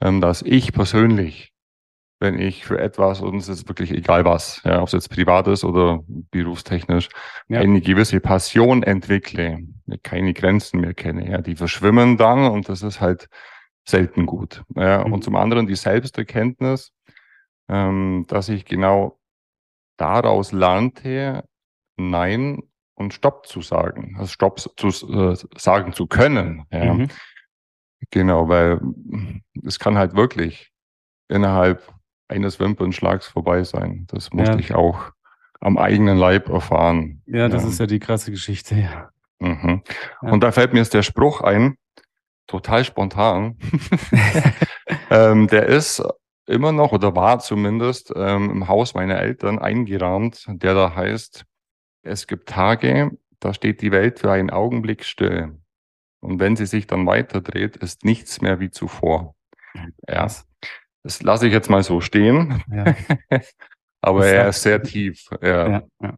ähm, dass ich persönlich, wenn ich für etwas, und es ist wirklich egal was, ja, ob es jetzt privat ist oder berufstechnisch, Ja. eine gewisse Passion entwickle, keine Grenzen mehr kenne, ja, die verschwimmen dann und das ist halt selten gut. Ja. Mhm. Und zum anderen die Selbsterkenntnis, ähm, dass ich genau daraus lernte, Nein und Stopp zu sagen, also Stopp zu äh, sagen zu können. Ja. Mhm. Genau, weil es kann halt wirklich innerhalb eines Wimpernschlags vorbei sein. Das musste Ja. ich auch am eigenen Leib erfahren. Ja, das Ja. ist ja die krasse Geschichte, ja. Mhm. Ja. Und da fällt mir jetzt der Spruch ein, total spontan. ähm, der ist immer noch oder war zumindest ähm, im Haus meiner Eltern eingerahmt, der da heißt, es gibt Tage, da steht die Welt für einen Augenblick still. Und wenn sie sich dann weiterdreht, ist nichts mehr wie zuvor. Ja. Das lasse ich jetzt mal so stehen, Ja, aber Das er ist sehr tief. Ja. ja.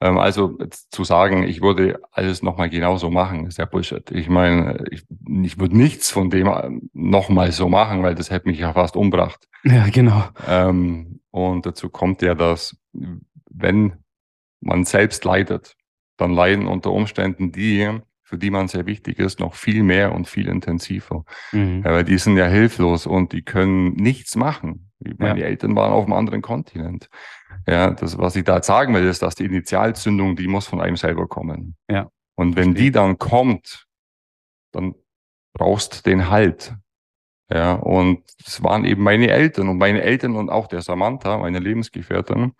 Ähm, also zu sagen, ich würde alles nochmal genauso machen, ist ja Bullshit. Ich meine, ich, ich würde nichts von dem nochmal so machen, weil das hätte mich ja fast umgebracht. ja genau. Ähm, und dazu kommt ja, dass wenn man selbst leidet, dann leiden unter Umständen die, für die man sehr wichtig ist, noch viel mehr und viel intensiver. Mhm. Ja, weil die sind ja hilflos und die können nichts machen. Meine Eltern waren auf einem anderen Kontinent. Ja, das, was ich da sagen will, ist, dass die Initialzündung, die muss von einem selber kommen. Ja. Und wenn Verstehe. die dann kommt, dann brauchst den Halt. Ja, und es waren eben meine Eltern und meine Eltern und auch der Samantha, meine Lebensgefährtin,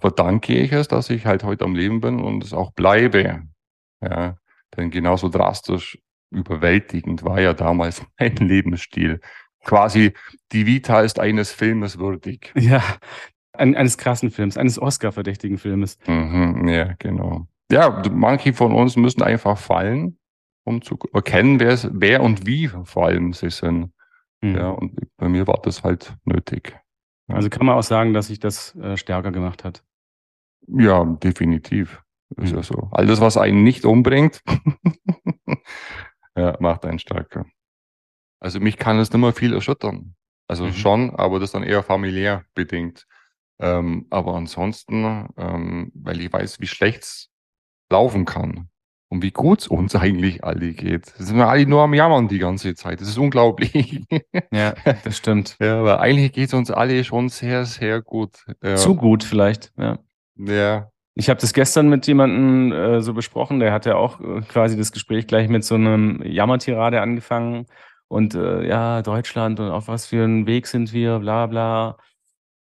verdanke ich es, dass ich halt heute am Leben bin und es auch bleibe. Ja, denn genauso drastisch überwältigend war ja damals mein Lebensstil. Quasi die Vita ist eines Filmes würdig. Ja, ein, eines krassen Films, eines Oscar-verdächtigen Filmes. Mhm, ja, genau. Ja, manche von uns müssen einfach fallen, um zu erkennen, wer, es, wer und wie vor allem sie sind. Mhm. Ja, und bei mir war das halt nötig. Also kann man auch sagen, dass sich das äh, stärker gemacht hat. Ja, definitiv. Ist ja so. Alles, was einen nicht umbringt, ja, macht einen stärker. Also mich kann es nicht mehr viel erschüttern. Also Mhm. schon, aber das dann eher familiär bedingt. Ähm, aber ansonsten, ähm, weil ich weiß, wie schlecht's laufen kann und wie gut es uns eigentlich alle geht. Das sind wir alle nur am Jammern die ganze Zeit. Das ist unglaublich. Ja, das stimmt. ja, aber eigentlich geht es uns alle schon sehr, sehr gut. Ja. Zu gut vielleicht, ja. ja. Ich habe das gestern mit jemandem äh, so besprochen, der hatte auch äh, quasi das Gespräch gleich mit so einem Jammertirade angefangen und äh, ja, Deutschland und auf was für einen Weg sind wir, bla bla.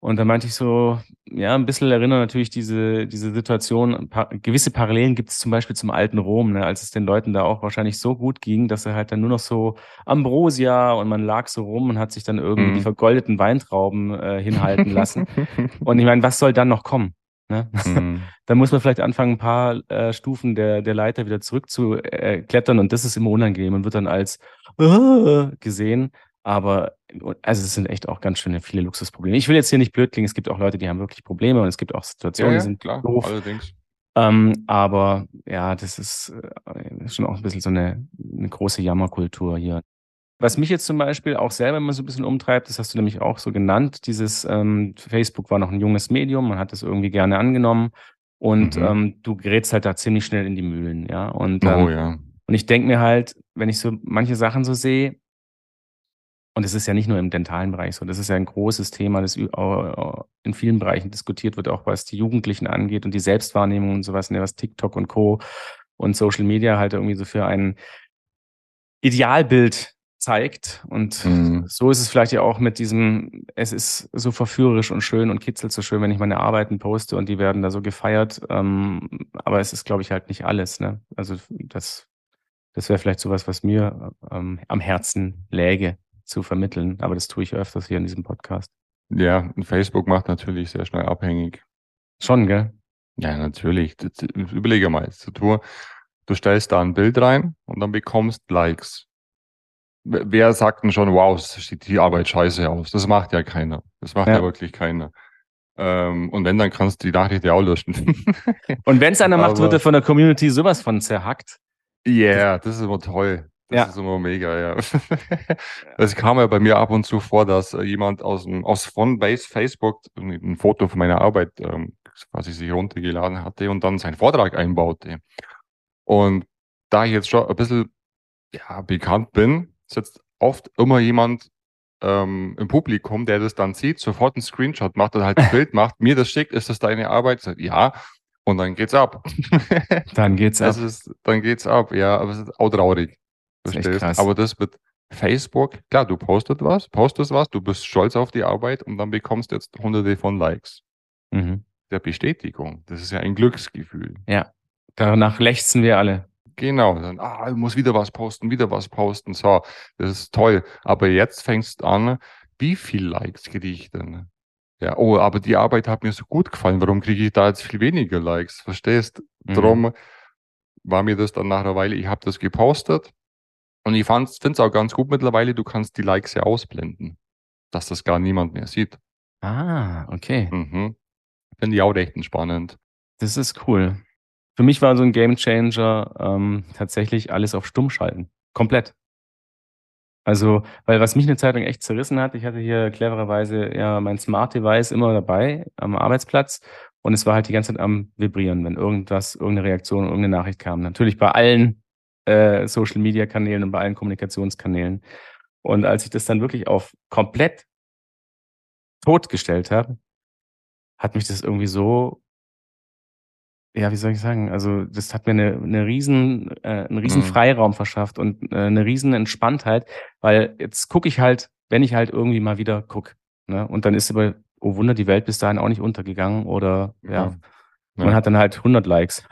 Und da meinte ich so, ja, ein bisschen erinnern natürlich diese, diese Situation. Paar, gewisse Parallelen gibt es zum Beispiel zum alten Rom, ne, als es den Leuten da auch wahrscheinlich so gut ging, dass er halt dann nur noch so Ambrosia und man lag so rum und hat sich dann irgendwie Mhm. die vergoldeten Weintrauben äh, hinhalten lassen. Und ich meine, was soll dann noch kommen? Ne? Mhm. Da muss man vielleicht anfangen, ein paar äh, Stufen der, der Leiter wieder zurück zu äh, klettern und das ist immer unangenehm und wird dann als äh, gesehen. Aber also es sind echt auch ganz schöne viele Luxusprobleme. Ich will jetzt hier nicht blöd klingen, es gibt auch Leute, die haben wirklich Probleme und es gibt auch Ja, Situationen, ja, die sind klar, doof. allerdings. Ähm, aber ja, das ist äh, schon auch ein bisschen so eine, eine große Jammerkultur hier. Was mich jetzt zum Beispiel auch selber immer so ein bisschen umtreibt, das hast du nämlich auch so genannt, dieses ähm, Facebook war noch ein junges Medium, man hat das irgendwie gerne angenommen und Mhm. ähm, du gerätst halt da ziemlich schnell in die Mühlen, ja. Und, ähm, Oh ja. und ich denke mir halt, wenn ich so manche Sachen so sehe, und es ist ja nicht nur im dentalen Bereich so, das ist ja ein großes Thema, das in vielen Bereichen diskutiert wird, auch was die Jugendlichen angeht und die Selbstwahrnehmung und sowas, ne, was TikTok und Co. und Social Media halt irgendwie so für ein Idealbild zeigt. Und Mhm. so ist es vielleicht ja auch mit diesem, es ist so verführerisch und schön und kitzelt so schön, wenn ich meine Arbeiten poste und die werden da so gefeiert. Ähm, aber es ist, glaube ich, halt nicht alles. Ne? Also das, das wäre vielleicht sowas, was mir ähm, am Herzen läge zu vermitteln. Aber das tue ich öfters hier in diesem Podcast. Ja, und Facebook macht natürlich sehr schnell abhängig. Schon, gell? Ja, natürlich. Überlege mal, du, du stellst da ein Bild rein und dann bekommst Likes. Wer sagt denn schon, wow, es sieht die Arbeit scheiße aus? Das macht ja keiner. Das macht ja, Ja. wirklich keiner. Ähm, und wenn, dann kannst du die Nachricht ja auch löschen. Und wenn es einer macht, Aber- wird er von der Community sowas von zerhackt. Yeah, das ist immer toll. Das Ja. ist immer mega, ja. Es kam ja bei mir ab und zu vor, dass äh, jemand aus, dem, aus von Base Facebook ein Foto von meiner Arbeit ähm, quasi sich runtergeladen hatte und dann seinen Vortrag einbaute. Und da ich jetzt schon ein bisschen ja, bekannt bin, sitzt oft immer jemand ähm, im Publikum, der das dann sieht, sofort einen Screenshot macht oder halt ein Bild macht, mir das schickt, ist das deine Arbeit? Sag, ja. Und dann geht's ab. Dann geht's ab. Das ist, dann geht's ab, ja, aber es ist auch traurig. Das Verstehst? krass. Aber das mit Facebook, klar, du postet was, postest was, du bist stolz auf die Arbeit und dann bekommst du jetzt hunderte von Likes. Mhm. Der Bestätigung. Das ist ja ein Glücksgefühl. Danach lechzen wir alle. Genau. Dann, ah, ich muss wieder was posten, wieder was posten. So, das ist toll. Aber jetzt fängst an, wie viel Likes kriege ich denn? Ja, oh, aber die Arbeit hat mir so gut gefallen. Warum kriege ich da jetzt viel weniger Likes? Verstehst? Mhm. Drum war mir das dann nach einer Weile, ich habe das gepostet und ich finde es auch ganz gut mittlerweile, du kannst die Likes ja ausblenden, dass das gar niemand mehr sieht. Ah, okay. Mhm. Finde ich auch recht entspannend. Das ist cool. Für mich war so ein Game Changer ähm, tatsächlich alles auf Stumm schalten. Komplett. Also, weil was mich eine Zeit lang echt zerrissen hat, ich hatte hier clevererweise ja mein Smart Device immer dabei am Arbeitsplatz und es war halt die ganze Zeit am Vibrieren, wenn irgendwas, irgendeine Reaktion, irgendeine Nachricht kam. Natürlich bei allen äh, Social Media Kanälen und bei allen Kommunikationskanälen. Und als ich das dann wirklich auf komplett totgestellt habe, hat mich das irgendwie so ja, wie soll ich sagen? Also, das hat mir eine, eine riesen, äh, einen riesen Mhm. Freiraum verschafft und äh, eine riesen Entspanntheit, weil jetzt gucke ich halt, wenn ich halt irgendwie mal wieder guck, ne? Und dann ist aber, oh Wunder, die Welt bis dahin auch nicht untergegangen oder ja, Ja. man hat dann halt 100 Likes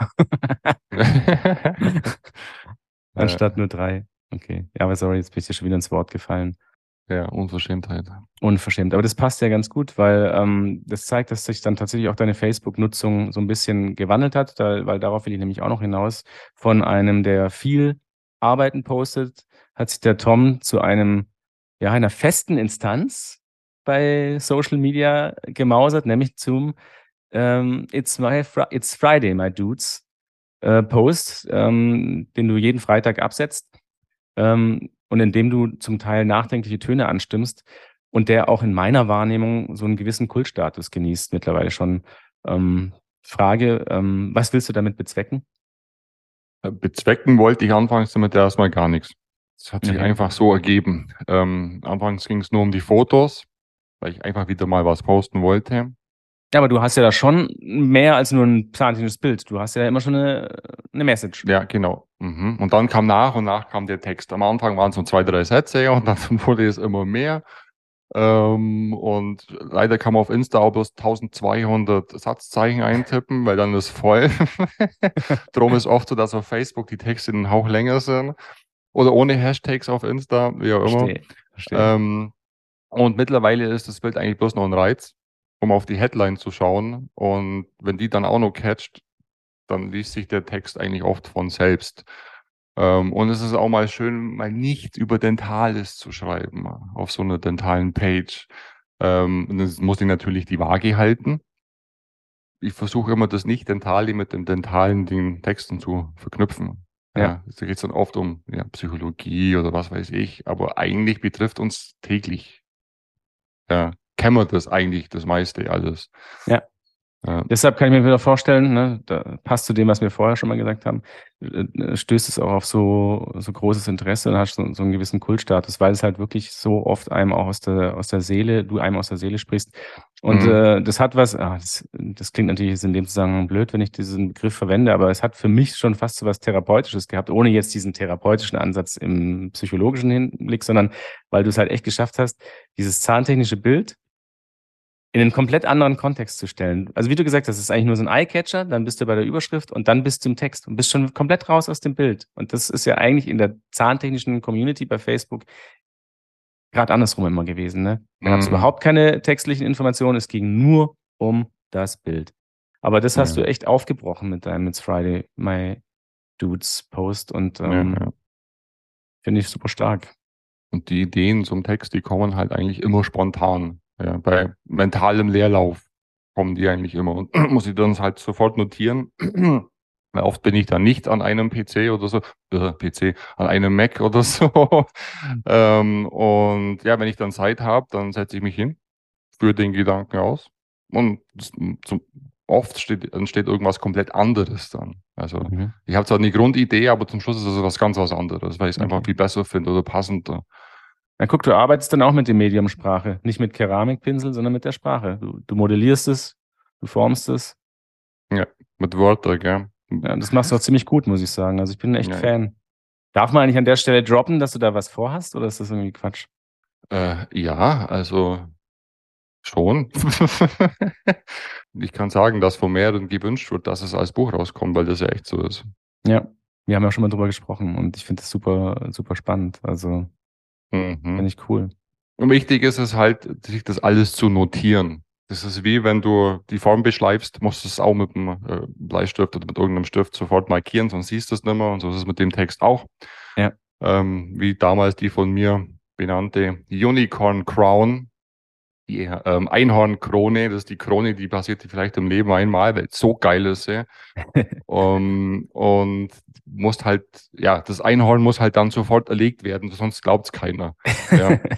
anstatt nur drei. Okay, ja, aber sorry, jetzt bin ich dir schon wieder ins Wort gefallen. Ja, Unverschämtheit. Unverschämt. Aber das passt ja ganz gut, weil ähm, das zeigt, dass sich dann tatsächlich auch deine Facebook-Nutzung so ein bisschen gewandelt hat, da, weil darauf will ich nämlich auch noch hinaus. Von einem, der viel Arbeiten postet, hat sich der Tom zu einem, ja, einer festen Instanz bei Social Media gemausert, nämlich zum ähm, It's, my Fri- It's Friday, my dudes äh, Post, ähm, den du jeden Freitag absetzt ähm, und in dem du zum Teil nachdenkliche Töne anstimmst und der auch in meiner Wahrnehmung so einen gewissen Kultstatus genießt mittlerweile schon. Ähm, Frage, ähm, was willst du damit bezwecken? Äh, Bezwecken wollte ich anfangs damit erstmal gar nichts. Es hat sich Okay. einfach so ergeben. Ähm, anfangs ging es nur um die Fotos, weil ich einfach wieder mal was posten wollte. Ja, aber du hast ja da schon mehr als nur ein zahntechnisches Bild. Du hast ja immer schon eine, eine Message. Ja, genau. Mhm. Und dann kam nach und nach kam der Text. Am Anfang waren es so zwei, drei Sätze und dann wurde es immer mehr. Ähm, und leider kann man auf Insta auch bloß 1200 Satzzeichen eintippen, weil dann ist voll. Drum ist oft so, dass auf Facebook die Texte einen Hauch länger sind. Oder ohne Hashtags auf Insta, wie auch immer. Verstehe. Verstehe. Ähm, und mittlerweile ist das Bild eigentlich bloß noch ein Reiz, um auf die Headline zu schauen. Und wenn die dann auch noch catcht, dann liest sich der Text eigentlich oft von selbst. Ähm, und es ist auch mal schön, mal nicht über Dentales zu schreiben auf so einer dentalen Page. Ähm, und das muss ich natürlich die Waage halten. Ich versuche immer, das Nicht-Dentale mit dem Dentalen den Texten zu verknüpfen. Ja. Ja, da geht es dann oft um ja, Psychologie oder was weiß ich, aber eigentlich betrifft uns täglich. Ja, kennen wir das eigentlich, das meiste alles. Ja. Ja. Deshalb kann ich mir wieder vorstellen, ne, da passt zu dem, was wir vorher schon mal gesagt haben, äh, stößt es auch auf so, so großes Interesse und hast so, so einen gewissen Kultstatus, weil es halt wirklich so oft einem auch aus der, aus der Seele, du einem aus der Seele sprichst. Und Mhm. äh, das hat was, ah, das, das klingt natürlich in dem Zusammenhang blöd, wenn ich diesen Begriff verwende, aber es hat für mich schon fast so was Therapeutisches gehabt, ohne jetzt diesen therapeutischen Ansatz im psychologischen Hinblick, sondern weil du es halt echt geschafft hast, dieses zahntechnische Bild in einen komplett anderen Kontext zu stellen. Also wie du gesagt hast, ist eigentlich nur so ein Eye-Catcher, dann bist du bei der Überschrift und dann bist du im Text und bist schon komplett raus aus dem Bild. Und das ist ja eigentlich in der zahntechnischen Community bei Facebook gerade andersrum immer gewesen. Ne? Da gab es Mhm. überhaupt keine textlichen Informationen, es ging nur um das Bild. Aber das hast Ja. du echt aufgebrochen mit deinem It's Friday, My Dudes Post und ähm, Ja, ja. finde ich super stark. Und die Ideen zum Text, die kommen halt eigentlich immer spontan. Ja, bei mentalem Leerlauf kommen die eigentlich immer und muss ich dann halt sofort notieren. Weil oft bin ich dann nicht an einem PC oder so, äh, PC, an einem Mac oder so. ähm, und ja, wenn ich dann Zeit habe, dann setze ich mich hin, führe den Gedanken aus und zum, oft steht, entsteht irgendwas komplett anderes dann. Also Mhm. ich habe zwar eine Grundidee, aber zum Schluss ist es was ganz was anderes, weil ich es einfach Okay. viel besser finde oder passender. Na guck, du arbeitest dann auch mit dem Medium Sprache. Nicht mit Keramikpinsel, sondern mit der Sprache. Du, du modellierst es, du formst es. Mit Wörtern, gell? Ja, das machst du auch ziemlich gut, muss ich sagen. Also ich bin echt Ja. Fan. Darf man eigentlich an der Stelle droppen, dass du da was vorhast oder ist das irgendwie Quatsch? Äh, ja, also schon. ich kann sagen, dass von mehreren gewünscht wird, dass es als Buch rauskommt, weil das ja echt so ist. Ja, wir haben ja schon mal drüber gesprochen und ich finde das super, super spannend. Also Mhm. finde ich cool. Und wichtig ist es halt, sich das alles zu notieren. Das ist wie wenn du die Form beschreibst, musst du es auch mit einem äh, Bleistift oder mit irgendeinem Stift sofort markieren, sonst siehst du es nicht mehr. Und so ist es mit dem Text auch. Ja. Ähm, wie damals die von mir benannte Unicorn Crown, die ähm, Einhornkrone, das ist die Krone, die passiert vielleicht im Leben einmal, weil es so geil ist. Ja. um, und musst halt, ja, das Einhorn muss halt dann sofort erlegt werden, sonst glaubt es keiner. Ja.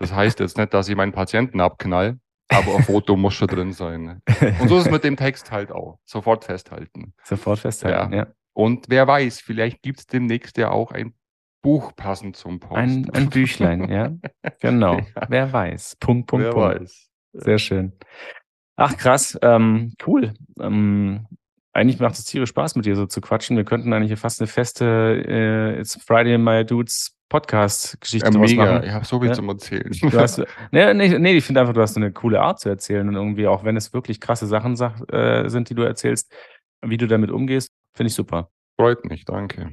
Das heißt jetzt nicht, dass ich meinen Patienten abknall, aber ein Foto muss schon drin sein. Und so ist es mit dem Text halt auch. Sofort festhalten. Sofort festhalten, ja. Und wer weiß, vielleicht gibt es demnächst ja auch ein Buch passend zum Post. Ein, ein Büchlein, ja. Genau. Ja. Wer weiß. Punkt, Punkt, wer Punkt. weiß. Sehr schön. Ach, krass. Ähm, cool. Ähm, eigentlich macht es tierisch Spaß, mit dir so zu quatschen. Wir könnten eigentlich hier fast eine feste äh, It's Friday My Dudes Podcast-Geschichte Ja, mega. machen. Ich habe so viel Ja. zum Erzählen. Du hast, nee, nee, nee, ich finde einfach, du hast eine coole Art zu erzählen und irgendwie, auch wenn es wirklich krasse Sachen äh, sind, die du erzählst, wie du damit umgehst, finde ich super. Freut mich, danke.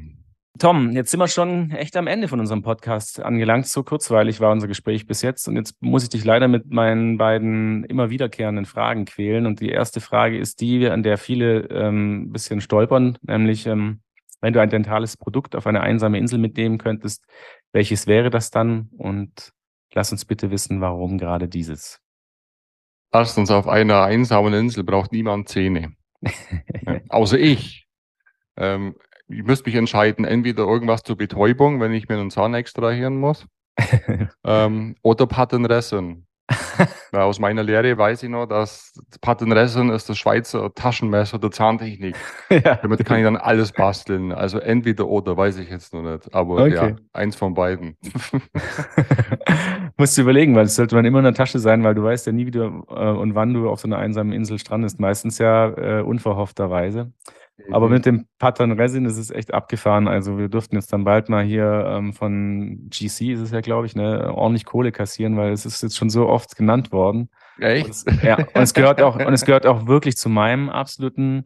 Tom, jetzt sind wir schon echt am Ende von unserem Podcast angelangt. So kurzweilig war unser Gespräch bis jetzt. Und jetzt muss ich dich leider mit meinen beiden immer wiederkehrenden Fragen quälen. Und die erste Frage ist die, an der viele ähm, ein bisschen stolpern, nämlich, ähm, wenn du ein dentales Produkt auf eine einsame Insel mitnehmen könntest, welches wäre das dann? Und lass uns bitte wissen, warum gerade dieses. Erstens, auf einer einsamen Insel braucht niemand Zähne. ja, außer ich. Ähm, ich müsste mich entscheiden, entweder irgendwas zur Betäubung, wenn ich mir einen Zahn extrahieren muss, ähm, oder Patenressen. Aus meiner Lehre weiß ich noch, dass Patenressen ist das Schweizer Taschenmesser der Zahntechnik. ja. Damit kann ich dann alles basteln. Also entweder oder, weiß ich jetzt noch nicht. Aber okay. ja, eins von beiden. Musst du überlegen, weil es sollte man immer in der Tasche sein, weil du weißt ja nie, wie du äh, und wann du auf so einer einsamen Insel strandest. Meistens ja äh, unverhoffterweise. Aber mit dem Pattern Resin ist es echt abgefahren. Also wir durften jetzt dann bald mal hier ähm, von GC, ist es ja, glaube ich, ne, ordentlich Kohle kassieren, weil es ist jetzt schon so oft genannt worden. Echt? Und es, ja, und es gehört auch, und es gehört auch wirklich zu meinem absoluten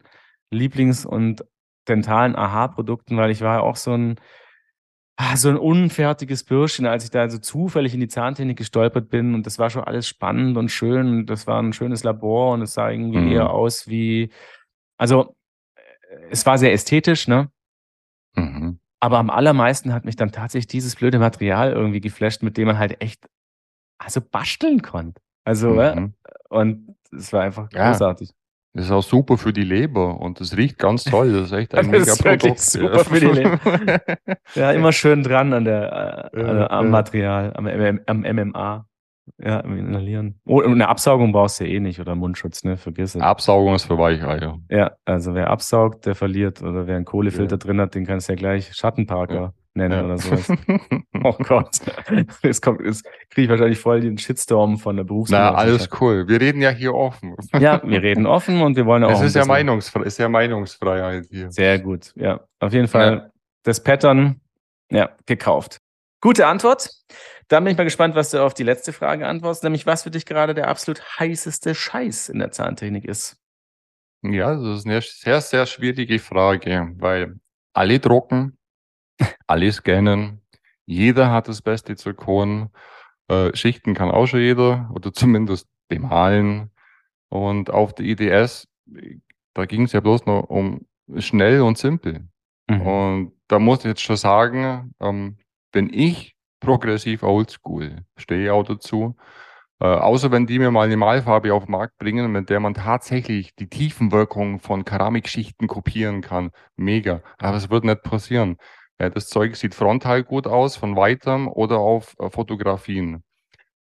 Lieblings- und dentalen Aha-Produkten, weil ich war ja auch so ein, ah, so ein unfertiges Bürschchen, als ich da also zufällig in die Zahntechnik gestolpert bin und das war schon alles spannend und schön und das war ein schönes Labor und es sah irgendwie mhm. eher aus wie, also es war sehr ästhetisch, ne? Mhm. Aber am allermeisten hat mich dann tatsächlich dieses blöde Material irgendwie geflasht, mit dem man halt echt also basteln konnte. Also, mhm. und es war einfach ja. großartig. Das ist auch super für die Leber und es riecht ganz toll. Das ist echt ein mega Produkt. Super für die Leber. ja, immer schön dran an der, äh, ja, am Material, am, am MMA. Ja, inhalieren. Oh, eine Absaugung brauchst du ja eh nicht oder Mundschutz, ne? Vergiss es. Absaugung ist für Weicheier. Ja, also wer absaugt, der verliert. Oder wer einen Kohlefilter ja. drin hat, den kannst du ja gleich Schattenparker ja. nennen ja. oder sowas. oh Gott. Jetzt, kommt, jetzt kriege ich wahrscheinlich voll den Shitstorm von der Berufsgruppe. Na, alles cool. Wir reden ja hier offen. ja, wir reden offen und wir wollen auch. Es ist ja, Meinungsfre ist ja Meinungsfreiheit hier. Sehr gut. Ja, auf jeden Fall das Pattern, ja, gekauft. Gute Antwort. Dann bin ich mal gespannt, was du auf die letzte Frage antwortest, nämlich was für dich gerade der absolut heißeste Scheiß in der Zahntechnik ist. Ja, das ist eine sehr, sehr schwierige Frage, weil alle drucken, alle scannen, jeder hat das beste Zirkon, äh, Schichten kann auch schon jeder oder zumindest bemalen. Und auf der IDS, da ging es ja bloß noch um schnell und simpel. Mhm. Und da muss ich jetzt schon sagen, ähm, wenn ich progressiv oldschool. Stehe auch dazu. Äh, außer wenn die mir mal eine Malfarbe auf den Markt bringen, mit der man tatsächlich die Tiefenwirkung von Keramikschichten kopieren kann. Mega. Aber es wird nicht passieren. Ja, das Zeug sieht frontal gut aus, von weitem oder auf äh, Fotografien.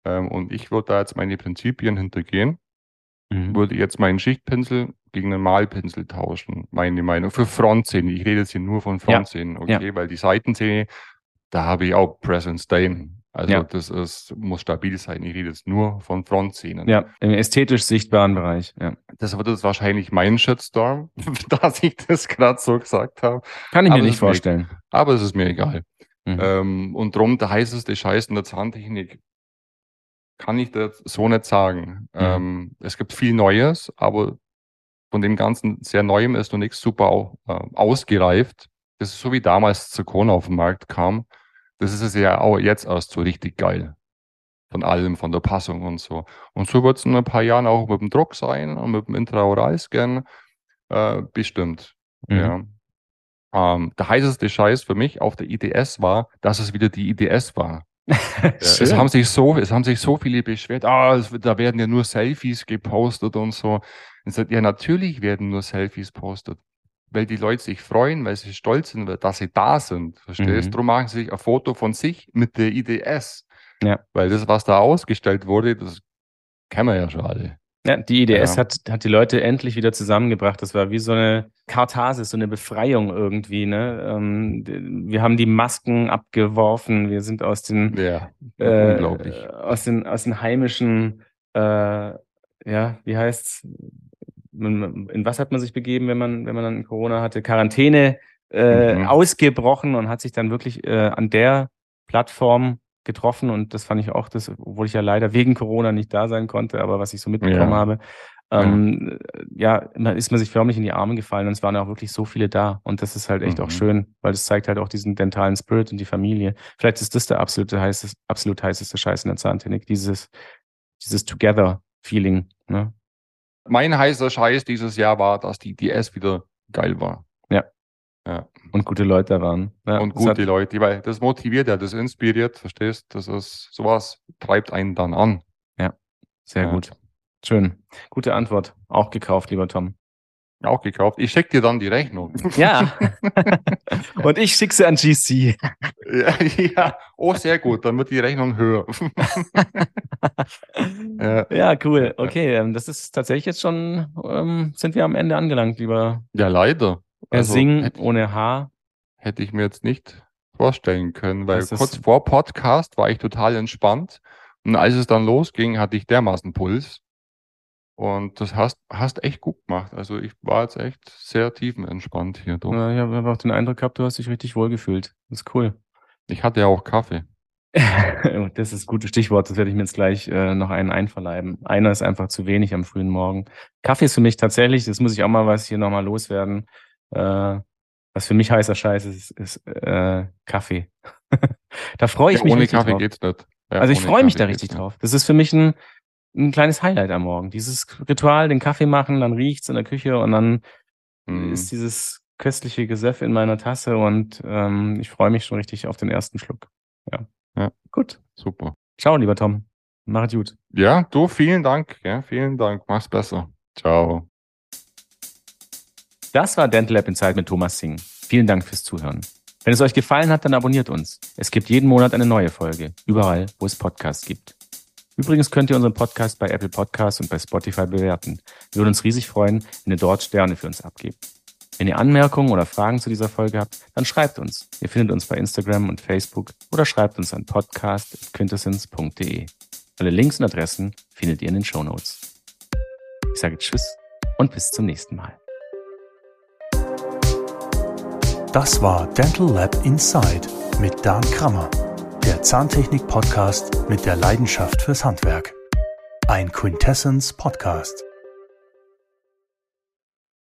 Ähm, und ich würde da jetzt meine Prinzipien hintergehen. Mhm. Würde jetzt meinen Schichtpinsel gegen einen Malpinsel tauschen. Meine Meinung. Für Frontzähne. Ich rede jetzt hier nur von Frontzähnen, ja. okay? Ja. Weil die Seitenzähne, da habe ich auch Present Stain. Also ja. das ist, muss stabil sein. Ich rede jetzt nur von Frontzähnen. Ja, im ästhetisch sichtbaren Bereich. Ja. Das wird jetzt wahrscheinlich mein Shitstorm, dass ich das gerade so gesagt habe. Kann ich aber mir nicht vorstellen. Mir, aber es ist mir egal. Mhm. Ähm, und drum der heißeste Scheiß in der Zahntechnik kann ich das so nicht sagen. Mhm. Ähm, es gibt viel Neues, aber von dem Ganzen sehr Neuem ist noch nichts super äh, ausgereift. Das ist so wie damals Zirkon auf den Markt kam das ist es ja auch jetzt erst so richtig geil. Von allem, von der Passung und so. Und so wird es in ein paar Jahren auch mit dem Druck sein und mit dem Intraoralscan äh, bestimmt. Mhm. Ja. Ähm, der heißeste Scheiß für mich auf der IDS war, dass es wieder die IDS war. es, haben sich so, es haben sich so viele beschwert, ah, es, da werden ja nur Selfies gepostet und so. Und sagt, ja, natürlich werden nur Selfies postet weil die Leute sich freuen, weil sie stolz sind, dass sie da sind. Verstehst? Mhm. Darum machen sie sich ein Foto von sich mit der IDS. Ja. Weil das, was da ausgestellt wurde, das kennen wir ja schon alle. Ja, die IDS ja. hat, hat die Leute endlich wieder zusammengebracht. Das war wie so eine Katharsis, so eine Befreiung irgendwie. Ne? Ähm, wir haben die Masken abgeworfen. Wir sind aus den, ja, äh, aus den, aus den heimischen, äh, ja, wie heißt's? In was hat man sich begeben, wenn man, wenn man dann Corona hatte? Quarantäne äh, mhm. ausgebrochen und hat sich dann wirklich äh, an der Plattform getroffen und das fand ich auch, das, obwohl ich ja leider wegen Corona nicht da sein konnte, aber was ich so mitbekommen ja. habe, ähm, ja. ja, ist man sich förmlich in die Arme gefallen und es waren auch wirklich so viele da und das ist halt echt mhm. auch schön, weil das zeigt halt auch diesen dentalen Spirit und die Familie. Vielleicht ist das der absolute heißeste, absolut heißeste Scheiß in der Zahntechnik, dieses, dieses Together-Feeling, ne? Mein heißer Scheiß dieses Jahr war, dass die DS wieder geil war. Ja. ja. Und gute Leute waren. Ja, und gute hat... Leute, weil das motiviert ja, das inspiriert, verstehst? Das ist, sowas treibt einen dann an. Ja, sehr ja. gut. Schön. Gute Antwort. Auch gekauft, lieber Tom. Auch gekauft. Ich schicke dir dann die Rechnung. Ja. Und ich schicke sie an GC. ja, ja, oh, sehr gut. Dann wird die Rechnung höher. ja. ja. cool. Okay, ähm, das ist tatsächlich jetzt schon, ähm, sind wir am Ende angelangt, lieber. Ja, leider. Er also, Sing ohne H. Hätte ich mir jetzt nicht vorstellen können, weil kurz vor Podcast war ich total entspannt. Und als es dann losging, hatte ich dermaßen Puls. Und das hast, hast echt gut gemacht. Also ich war jetzt echt sehr tiefenentspannt hier. Doch. Ja, ich habe auch den Eindruck gehabt, du hast dich richtig wohl gefühlt. Das ist cool. Ich hatte ja auch Kaffee. das ist ein gutes Stichwort, das werde ich mir jetzt gleich äh, noch einen einverleiben. Einer ist einfach zu wenig am frühen Morgen. Kaffee ist für mich tatsächlich, das muss ich auch mal was hier nochmal loswerden. Äh, was für mich heißer Scheiß ist, ist äh, Kaffee. da freue ich ja, mich. Ohne Kaffee drauf. geht's nicht. Ja, also ich freue mich da richtig drauf. Das ist für mich ein, ein kleines Highlight am Morgen. Dieses Ritual, den Kaffee machen, dann riecht's in der Küche und dann mhm. ist dieses köstliche Gesöff in meiner Tasse und ähm, ich freue mich schon richtig auf den ersten Schluck. Ja. ja. Gut. Super. Ciao, lieber Tom. Mach gut. Ja, du, vielen Dank. Ja, vielen Dank. Mach's besser. Ciao. Das war Dental Lab Inside mit Thomas Singh. Vielen Dank fürs Zuhören. Wenn es euch gefallen hat, dann abonniert uns. Es gibt jeden Monat eine neue Folge, überall, wo es Podcasts gibt. Übrigens könnt ihr unseren Podcast bei Apple Podcasts und bei Spotify bewerten. Wir würden uns riesig freuen, wenn ihr dort Sterne für uns abgebt. Wenn ihr Anmerkungen oder Fragen zu dieser Folge habt, dann schreibt uns. Ihr findet uns bei Instagram und Facebook oder schreibt uns an podcast.quintessence.de. Alle Links und Adressen findet ihr in den Show Notes. Ich sage Tschüss und bis zum nächsten Mal. Das war Dental Lab Inside mit Dan Krammer Zahntechnik-Podcast mit der Leidenschaft fürs Handwerk. Ein Quintessence Podcast.